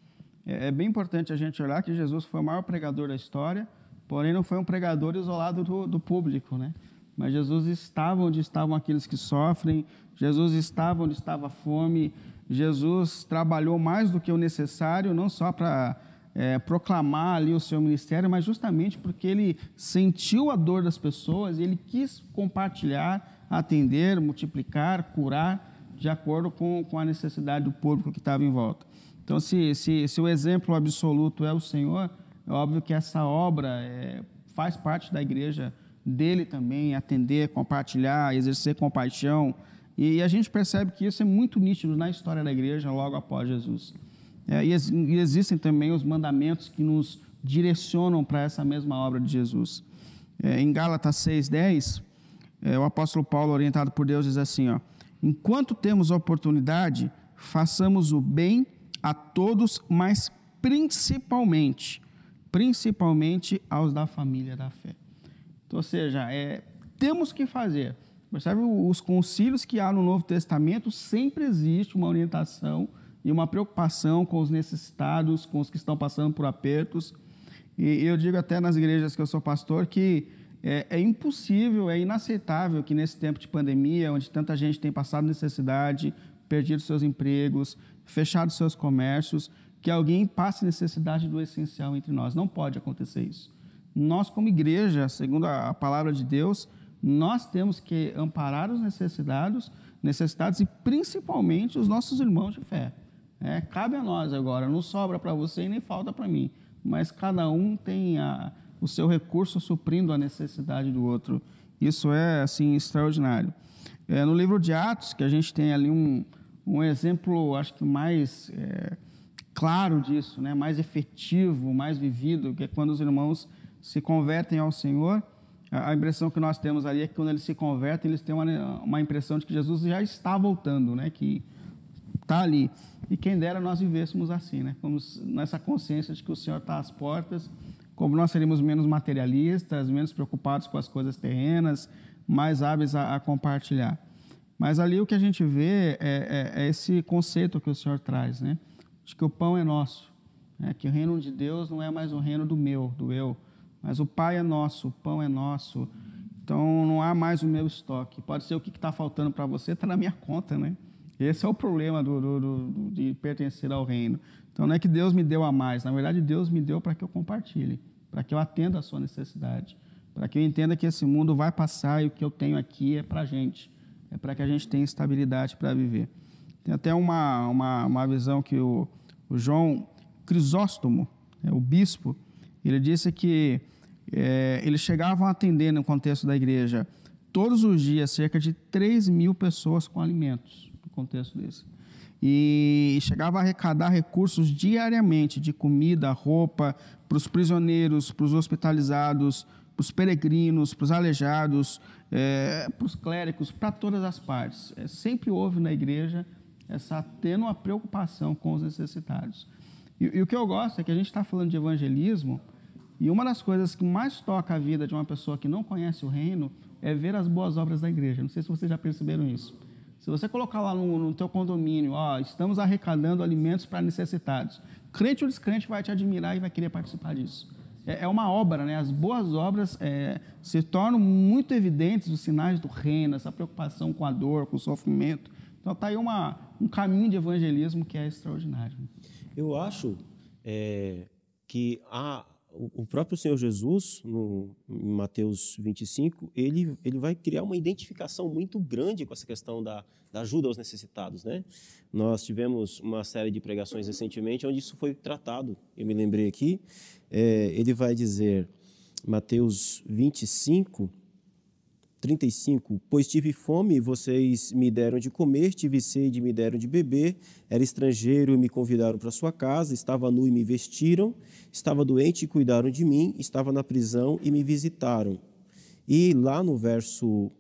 É, é bem importante a gente olhar que Jesus foi o maior pregador da história, porém não foi um pregador isolado do, do público, né? Mas Jesus estava onde estavam aqueles que sofrem, Jesus estava onde estava fome, Jesus trabalhou mais do que o necessário, não só para é, proclamar ali o seu ministério, mas justamente porque ele sentiu a dor das pessoas e ele quis compartilhar, atender, multiplicar, curar, de acordo com, com a necessidade do público que estava em volta. Então, se, se, se o exemplo absoluto é o Senhor, é óbvio que essa obra é, faz parte da igreja dele também, atender, compartilhar, exercer compaixão. E a gente percebe que isso é muito nítido na história da igreja logo após Jesus. É, e, e, existem também os mandamentos que nos direcionam para essa mesma obra de Jesus. É, em Gálatas 6,10, é, o apóstolo Paulo, orientado por Deus, diz assim: ó, Enquanto temos oportunidade, façamos o bem a todos, mas principalmente, principalmente aos da família da fé. Então, ou seja, é, temos que fazer. Percebe os concílios que há no Novo Testamento, sempre existe uma orientação e uma preocupação com os necessitados, com os que estão passando por apertos. E eu digo até nas igrejas que eu sou pastor que é, é impossível, é inaceitável que nesse tempo de pandemia, onde tanta gente tem passado necessidade, perdido seus empregos, fechado seus comércios, que alguém passe necessidade do essencial entre nós. Não pode acontecer isso nós, como igreja, segundo a palavra de Deus, nós temos que amparar os necessitados, necessitados e principalmente os nossos irmãos de fé. É, cabe a nós agora, não sobra para você e nem falta para mim, mas cada um tem a, o seu recurso suprindo a necessidade do outro. Isso é assim extraordinário. É, no livro de Atos, que a gente tem ali um, um exemplo, acho que mais é, claro disso, né? mais efetivo, mais vivido, que é quando os irmãos se convertem ao Senhor. A, impressão que nós temos ali é que quando eles se convertem, eles têm uma, uma impressão de que Jesus já está voltando, né? que está ali. E quem dera nós vivêssemos assim, né? Como nessa consciência de que o Senhor está às portas, como nós seríamos menos materialistas, menos preocupados com as coisas terrenas, mais hábeis a, a compartilhar. Mas ali o que a gente vê é, é, é, esse conceito que o Senhor traz, né? De que o pão é nosso, né? que o reino de Deus não é mais o reino do meu, do eu, mas o Pai é nosso, o pão é nosso. Então não há mais o meu estoque. Pode ser o que está faltando para você, está na minha conta, né? Esse é o problema do, do, do, de pertencer ao reino. Então não é que Deus me deu a mais, na verdade Deus me deu para que eu compartilhe, para que eu atenda a sua necessidade, para que eu entenda que esse mundo vai passar e o que eu tenho aqui é para a gente, é para que a gente tenha estabilidade para viver. Tem até uma, uma, uma visão que o, o João Crisóstomo, é, o bispo, ele disse que é, eles chegavam a atender no contexto da igreja todos os dias cerca de 3 mil pessoas com alimentos contexto desse. E chegava a arrecadar recursos diariamente de comida, roupa, para os prisioneiros, para os hospitalizados, para os peregrinos, para os aleijados, é, para os clérigos, para todas as partes. É, sempre houve na igreja essa tênua preocupação com os necessitados. E, e o que eu gosto é que a gente está falando de evangelismo, e uma das coisas que mais toca a vida de uma pessoa que não conhece o reino é ver as boas obras da igreja. Não sei se vocês já perceberam isso. Se você colocar lá no, no teu condomínio, ó, estamos arrecadando alimentos para necessitados, crente ou descrente vai te admirar e vai querer participar disso. É, é uma obra, né? As boas obras é, se tornam muito evidentes os sinais do reino, essa preocupação com a dor, com o sofrimento. Então está aí uma, um caminho de evangelismo que é extraordinário. Eu acho é, que há o próprio Senhor Jesus, no, em Mateus 25, ele, ele vai criar uma identificação muito grande com essa questão da, da ajuda aos necessitados. Né? Nós tivemos uma série de pregações recentemente onde isso foi tratado. Eu me lembrei aqui. É, ele vai dizer, Mateus 25, 35. Pois tive fome e vocês me deram de comer, tive sede e me deram de beber, era estrangeiro e me convidaram para sua casa, estava nu e me vestiram, estava doente e cuidaram de mim, estava na prisão e me visitaram. E lá no verso,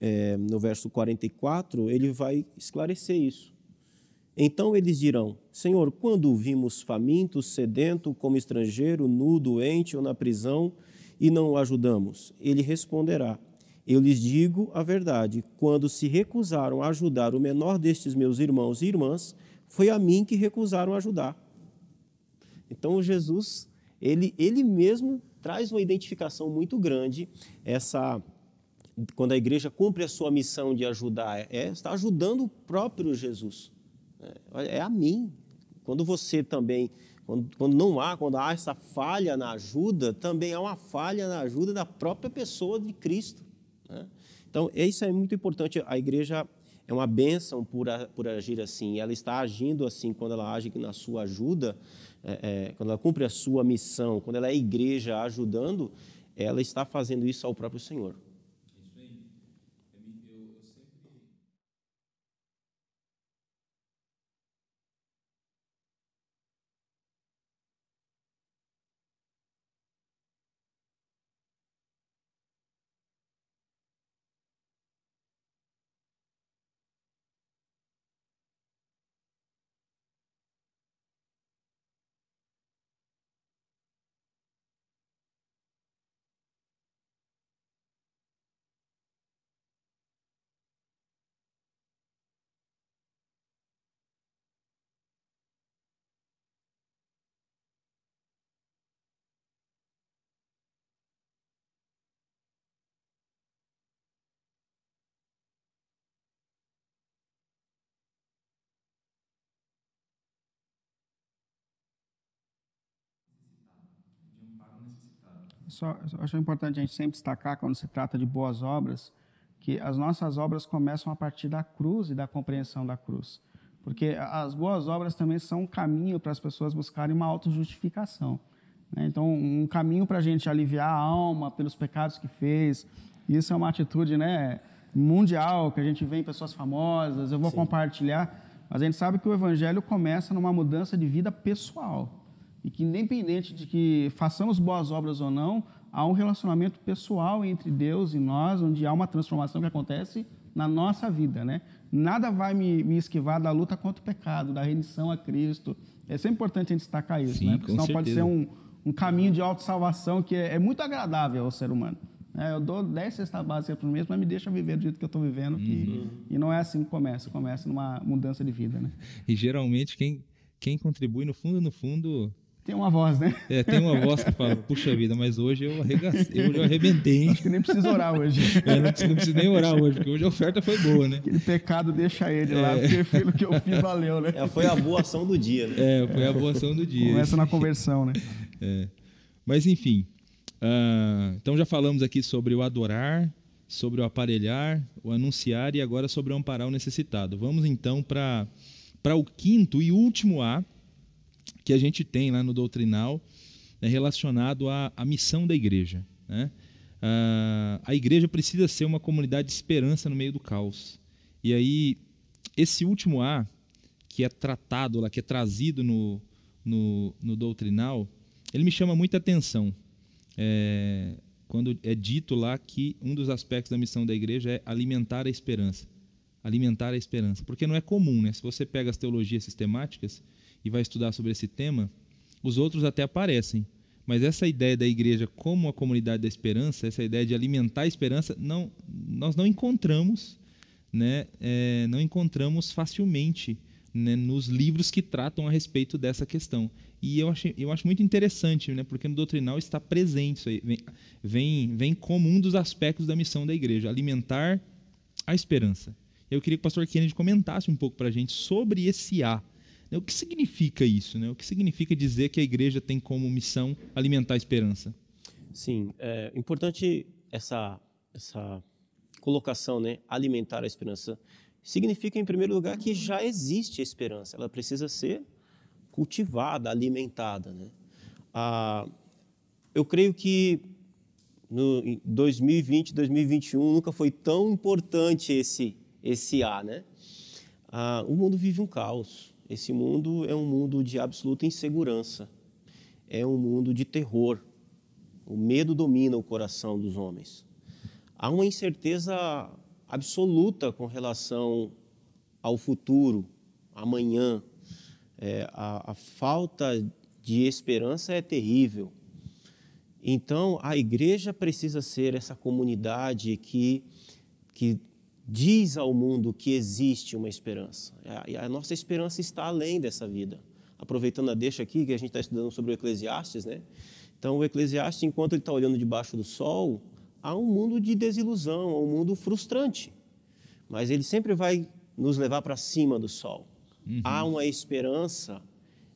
é, no verso 44, ele vai esclarecer isso. Então eles dirão: Senhor, quando vimos faminto, sedento, como estrangeiro, nu, doente ou na prisão, e não o ajudamos? Ele responderá: eu lhes digo a verdade: quando se recusaram a ajudar o menor destes meus irmãos e irmãs, foi a mim que recusaram ajudar. Então Jesus, ele, ele mesmo traz uma identificação muito grande, essa quando a igreja cumpre a sua missão de ajudar, é, está ajudando o próprio Jesus. É, é a mim. Quando você também, quando, quando não há, quando há essa falha na ajuda, também há uma falha na ajuda da própria pessoa de Cristo. Né? Então, isso é muito importante. A igreja é uma bênção por, por agir assim. Ela está agindo assim quando ela age na sua ajuda, é, é, quando ela cumpre a sua missão, quando ela é igreja ajudando, ela está fazendo isso ao próprio Senhor. Só, só acho importante a gente sempre destacar, quando se trata de boas obras, que as nossas obras começam a partir da cruz e da compreensão da cruz. Porque as boas obras também são um caminho para as pessoas buscarem uma autojustificação. Né? Então, um caminho para a gente aliviar a alma pelos pecados que fez. Isso é uma atitude né, mundial, que a gente vê em pessoas famosas. Eu vou Sim. compartilhar. Mas a gente sabe que o evangelho começa numa mudança de vida pessoal. E que, independente de que façamos boas obras ou não, há um relacionamento pessoal entre Deus e nós, onde há uma transformação que acontece na nossa vida, né? Nada vai me, me esquivar da luta contra o pecado, da rendição a Cristo. É sempre importante a gente destacar isso, Sim, né? Porque senão certeza. pode ser um, um caminho de autossalvação que é, é muito agradável ao ser humano. É, eu dou 10 cestas básicas por mês, mas me deixa viver do jeito que eu estou vivendo. Que, uhum. E não é assim que começa. Começa numa mudança de vida, né? E geralmente quem, quem contribui, no fundo, no fundo, tem uma voz, né? É, tem uma voz que fala, puxa vida, mas hoje eu arregacei, hoje eu arrebentei, hein? Acho que nem preciso orar hoje. É, não, preciso, não preciso nem orar hoje, porque hoje a oferta foi boa, né? Aquele pecado deixa ele é. lá, porque o que eu fiz valeu, né? É, foi a boa ação do dia, né? É, foi a boa ação do dia. Começa na conversão, né? É. Mas, enfim, uh, então já falamos aqui sobre o adorar, sobre o aparelhar, o anunciar e agora sobre o amparar o necessitado. Vamos então para o quinto e último A, que a gente tem lá no Doutrinal é relacionado à, à missão da igreja. Né? Ah, a igreja precisa ser uma comunidade de esperança no meio do caos. E aí, esse último A, que é tratado lá, que é trazido no, no, no Doutrinal, ele me chama muita atenção. É, quando é dito lá que um dos aspectos da missão da igreja é alimentar a esperança. Alimentar a esperança. Porque não é comum, né? Se você pega as teologias sistemáticas, e vai estudar sobre esse tema, os outros até aparecem. Mas essa ideia da igreja como a comunidade da esperança, essa ideia de alimentar a esperança, não, nós não encontramos, né, é, não encontramos facilmente né, nos livros que tratam a respeito dessa questão. E eu acho, eu acho muito interessante, né, porque no doutrinal está presente isso aí, vem, vem, vem como um dos aspectos da missão da igreja, alimentar a esperança. Eu queria que o pastor Kennedy comentasse um pouco para a gente sobre esse A, o que significa isso? Né? O que significa dizer que a igreja tem como missão alimentar a esperança? Sim, é importante essa, essa colocação, né? alimentar a esperança. Significa, em primeiro lugar, que já existe a esperança, ela precisa ser cultivada, alimentada. Né? Ah, eu creio que no 2020, 2021 nunca foi tão importante esse, esse A. Né? Ah, o mundo vive um caos. Esse mundo é um mundo de absoluta insegurança, é um mundo de terror. O medo domina o coração dos homens. Há uma incerteza absoluta com relação ao futuro, amanhã. É, a, a falta de esperança é terrível. Então, a igreja precisa ser essa comunidade que, que diz ao mundo que existe uma esperança. E a nossa esperança está além dessa vida. Aproveitando a deixa aqui, que a gente está estudando sobre o Eclesiastes, né? Então, o Eclesiastes, enquanto ele está olhando debaixo do sol, há um mundo de desilusão, há um mundo frustrante. Mas ele sempre vai nos levar para cima do sol. Uhum. Há uma esperança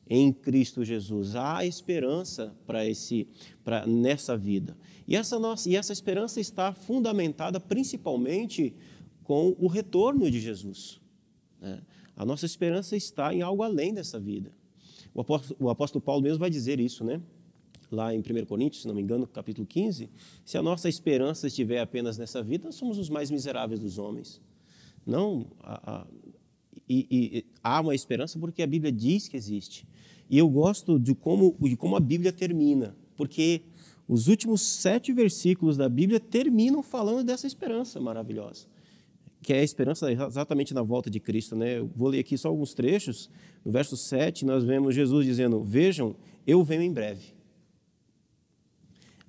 em Cristo Jesus. Há esperança para esse, para nessa vida. E essa nossa, e essa esperança está fundamentada principalmente com o retorno de Jesus. Né? A nossa esperança está em algo além dessa vida. O apóstolo, o apóstolo, Paulo mesmo vai dizer isso, né? Lá em 1 Coríntios, se não me engano, capítulo 15. Se a nossa esperança estiver apenas nessa vida, nós somos os mais miseráveis dos homens. Não, a, a, e, e, há uma esperança porque a Bíblia diz que existe. E eu gosto de como, de como a Bíblia termina, porque os últimos sete versículos da Bíblia terminam falando dessa esperança maravilhosa que é a esperança exatamente na volta de Cristo. Né? Eu vou ler aqui só alguns trechos. No verso 7, nós vemos Jesus dizendo: Vejam, eu venho em breve.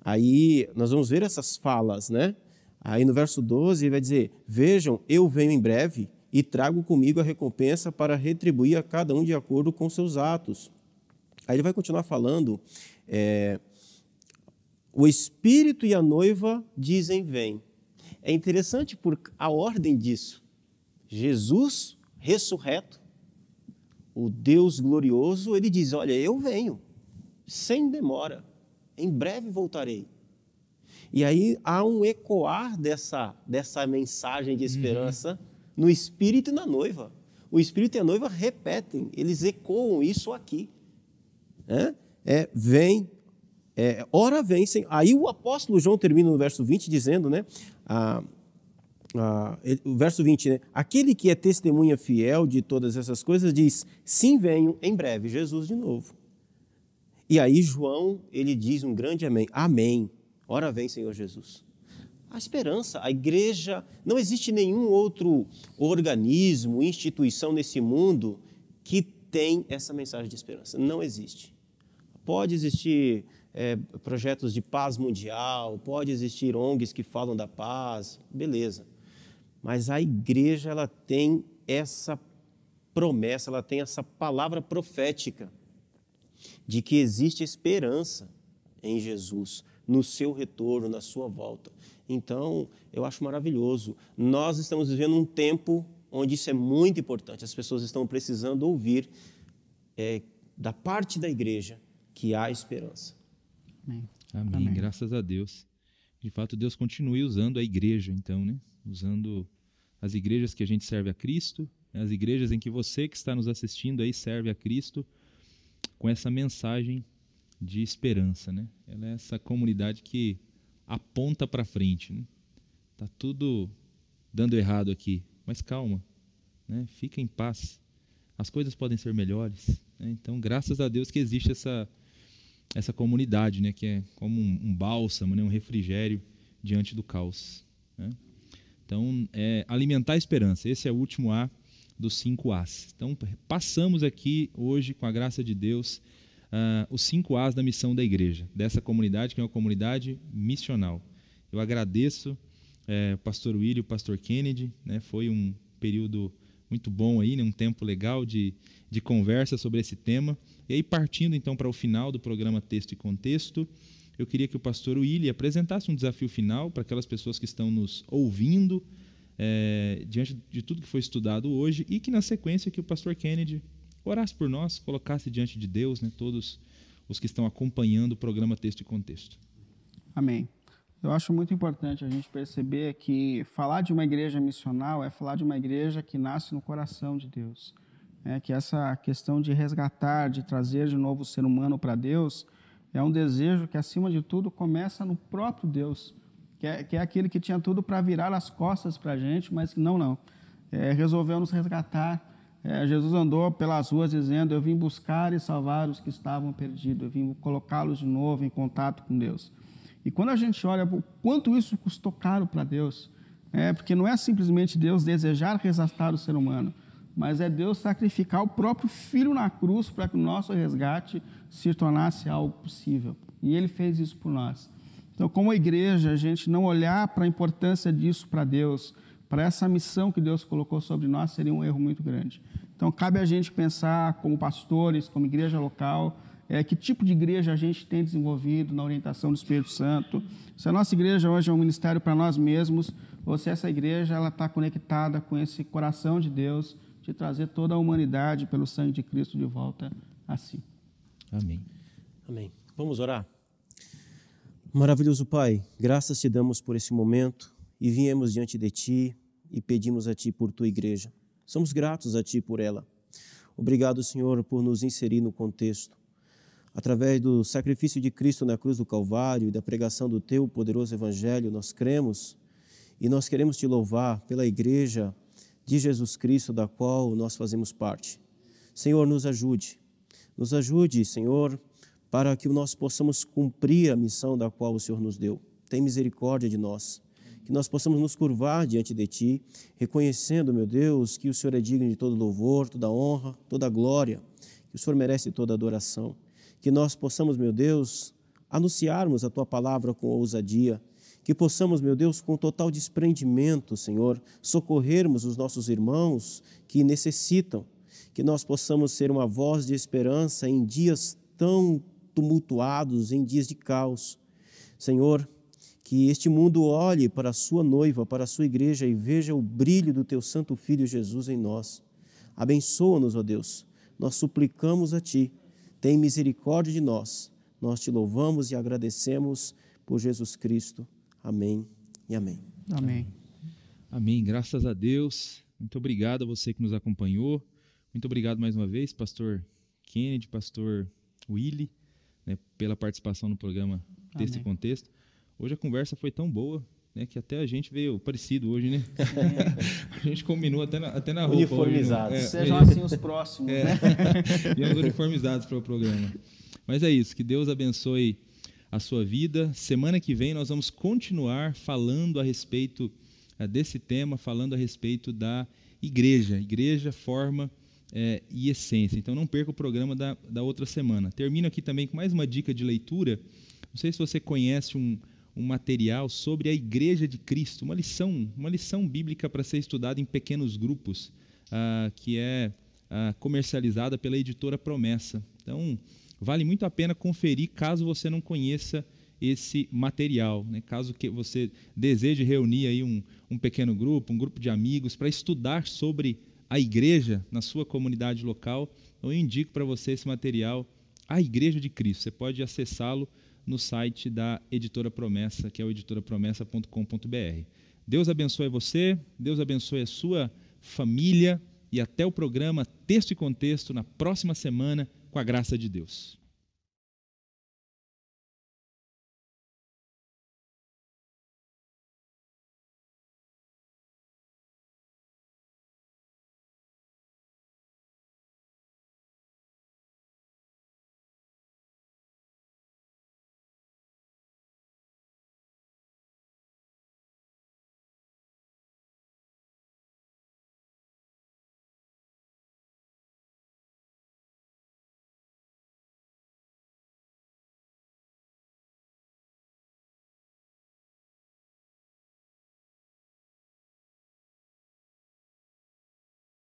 Aí nós vamos ver essas falas, né? Aí no verso 12 ele vai dizer: Vejam, eu venho em breve e trago comigo a recompensa para retribuir a cada um de acordo com seus atos. Aí ele vai continuar falando: é, O Espírito e a noiva dizem: Vem. É interessante por a ordem disso. Jesus ressurreto, o Deus glorioso, ele diz: Olha, eu venho, sem demora, em breve voltarei. E aí há um ecoar dessa, dessa mensagem de uhum. esperança uhum. no Espírito e na noiva. O Espírito e a noiva repetem, eles ecoam isso aqui. É, é vem, É, ora vem. Aí o apóstolo João termina no verso 20 dizendo, né? O verso 20, né? Aquele que é testemunha fiel de todas essas coisas diz: Sim, venho em breve, Jesus de novo. E aí João, ele diz um grande amém. Amém. Ora vem, Senhor Jesus. A esperança, a igreja, não existe nenhum outro organismo, instituição nesse mundo que tem essa mensagem de esperança. Não existe. Pode existir é, projetos de paz mundial, pode existir ONGs que falam da paz, beleza. Mas a igreja ela tem essa promessa, ela tem essa palavra profética de que existe esperança em Jesus, no seu retorno, na sua volta. Então, eu acho maravilhoso. Nós estamos vivendo um tempo onde isso é muito importante. As pessoas estão precisando ouvir é, da parte da igreja que há esperança. Amém. Amém. Amém. Graças a Deus. De fato, Deus continue usando a igreja, então, né? Usando as igrejas que a gente serve a Cristo, as igrejas em que você que está nos assistindo aí serve a Cristo com essa mensagem de esperança, né? Ela é essa comunidade que aponta para frente, né? Tá tudo dando errado aqui, mas calma, né? Fica em paz. As coisas podem ser melhores. Né? Então, graças a Deus que existe essa essa comunidade, né? Que é como um, um bálsamo, né? Um refrigério diante do caos. Né? Então, é alimentar a esperança. Esse é o último A dos cinco As. Então, passamos aqui hoje, com a graça de Deus, uh, os cinco As da missão da igreja, dessa comunidade, que é uma comunidade missional. Eu agradeço é, o pastor William e o pastor Kennedy, né, foi um período muito bom aí, né, um tempo legal de, de conversa sobre esse tema. E aí, partindo então para o final do programa Texto e Contexto, eu queria que o pastor William apresentasse um desafio final para aquelas pessoas que estão nos ouvindo, é, diante de tudo que foi estudado hoje e que na sequência que o pastor Kennedy orasse por nós, colocasse diante de Deus, né, todos os que estão acompanhando o programa Texto e Contexto. Amém. Eu acho muito importante a gente perceber que falar de uma igreja missional é falar de uma igreja que nasce no coração de Deus. É que essa questão de resgatar, de trazer de novo o ser humano para Deus, é um desejo que, acima de tudo, começa no próprio Deus que é, que é aquele que tinha tudo para virar as costas para a gente, mas não, não. É, resolveu nos resgatar. É, Jesus andou pelas ruas dizendo: Eu vim buscar e salvar os que estavam perdidos, eu vim colocá-los de novo em contato com Deus. E quando a gente olha o quanto isso custou caro para Deus, é porque não é simplesmente Deus desejar resgatar o ser humano, mas é Deus sacrificar o próprio Filho na cruz para que o nosso resgate se tornasse algo possível. E Ele fez isso por nós. Então, como igreja, a gente não olhar para a importância disso para Deus, para essa missão que Deus colocou sobre nós, seria um erro muito grande. Então, cabe a gente pensar, como pastores, como igreja local, é, que tipo de igreja a gente tem desenvolvido na orientação do Espírito Santo. Se a nossa igreja hoje é um ministério para nós mesmos, ou se essa igreja ela está conectada com esse coração de Deus de trazer toda a humanidade pelo sangue de Cristo de volta a si. Amém. Amém. Vamos orar? Maravilhoso Pai, graças te damos por esse momento e viemos diante de Ti e pedimos a Ti por Tua igreja. Somos gratos a Ti por ela. Obrigado, Senhor, por nos inserir no contexto. Através do sacrifício de Cristo na cruz do Calvário e da pregação do Teu poderoso Evangelho, nós cremos e nós queremos Te louvar pela igreja de Jesus Cristo, da qual nós fazemos parte. Senhor, nos ajude. Nos ajude, Senhor, para que nós possamos cumprir a missão da qual o Senhor nos deu. Tem misericórdia de nós. Que nós possamos nos curvar diante de Ti, reconhecendo, meu Deus, que o Senhor é digno de todo louvor, toda honra, toda glória, que o Senhor merece toda adoração. Que nós possamos, meu Deus, anunciarmos a Tua palavra com ousadia, que possamos, meu Deus, com total desprendimento, Senhor, socorrermos os nossos irmãos que necessitam, que nós possamos ser uma voz de esperança em dias tão tumultuados, em dias de caos. Senhor, que este mundo olhe para a sua noiva, para a sua igreja e veja o brilho do teu santo filho Jesus em nós. Abençoa-nos, ó Deus. Nós suplicamos a ti. Tem misericórdia de nós. Nós te louvamos e agradecemos por Jesus Cristo. Amém e amém. Amém. Amém. Graças a Deus. Muito obrigado a você que nos acompanhou. Muito obrigado mais uma vez, pastor Kennedy, pastor Willy né, pela participação no programa Texto Amém. e Contexto. Hoje a conversa foi tão boa né, que até a gente veio parecido hoje, né? a gente combinou até na, até na roupa. hoje, né? Uniformizados. Sejam assim os próximos, É. né? Viemos uniformizados para o programa. Mas é isso, que Deus abençoe a sua vida. Semana que vem nós vamos continuar falando a respeito eh, desse tema, falando a respeito da igreja. Igreja, forma eh, e essência. Então não perca o programa da, da outra semana. Termino aqui também com mais uma dica de leitura. Não sei se você conhece um, um material sobre a Igreja de Cristo, uma lição, uma lição bíblica para ser estudada em pequenos grupos, ah, que é ah, comercializada pela editora Promessa. Então, vale muito a pena conferir caso você não conheça esse material, né? caso que você deseje reunir aí um, um pequeno grupo, um grupo de amigos para estudar sobre a igreja na sua comunidade local, eu indico para você esse material, a Igreja de Cristo. Você pode acessá-lo no site da Editora Promessa, que é o editorapromessa.com.br. Deus abençoe você, Deus abençoe a sua família e até o programa Texto e Contexto na próxima semana, com a graça de Deus.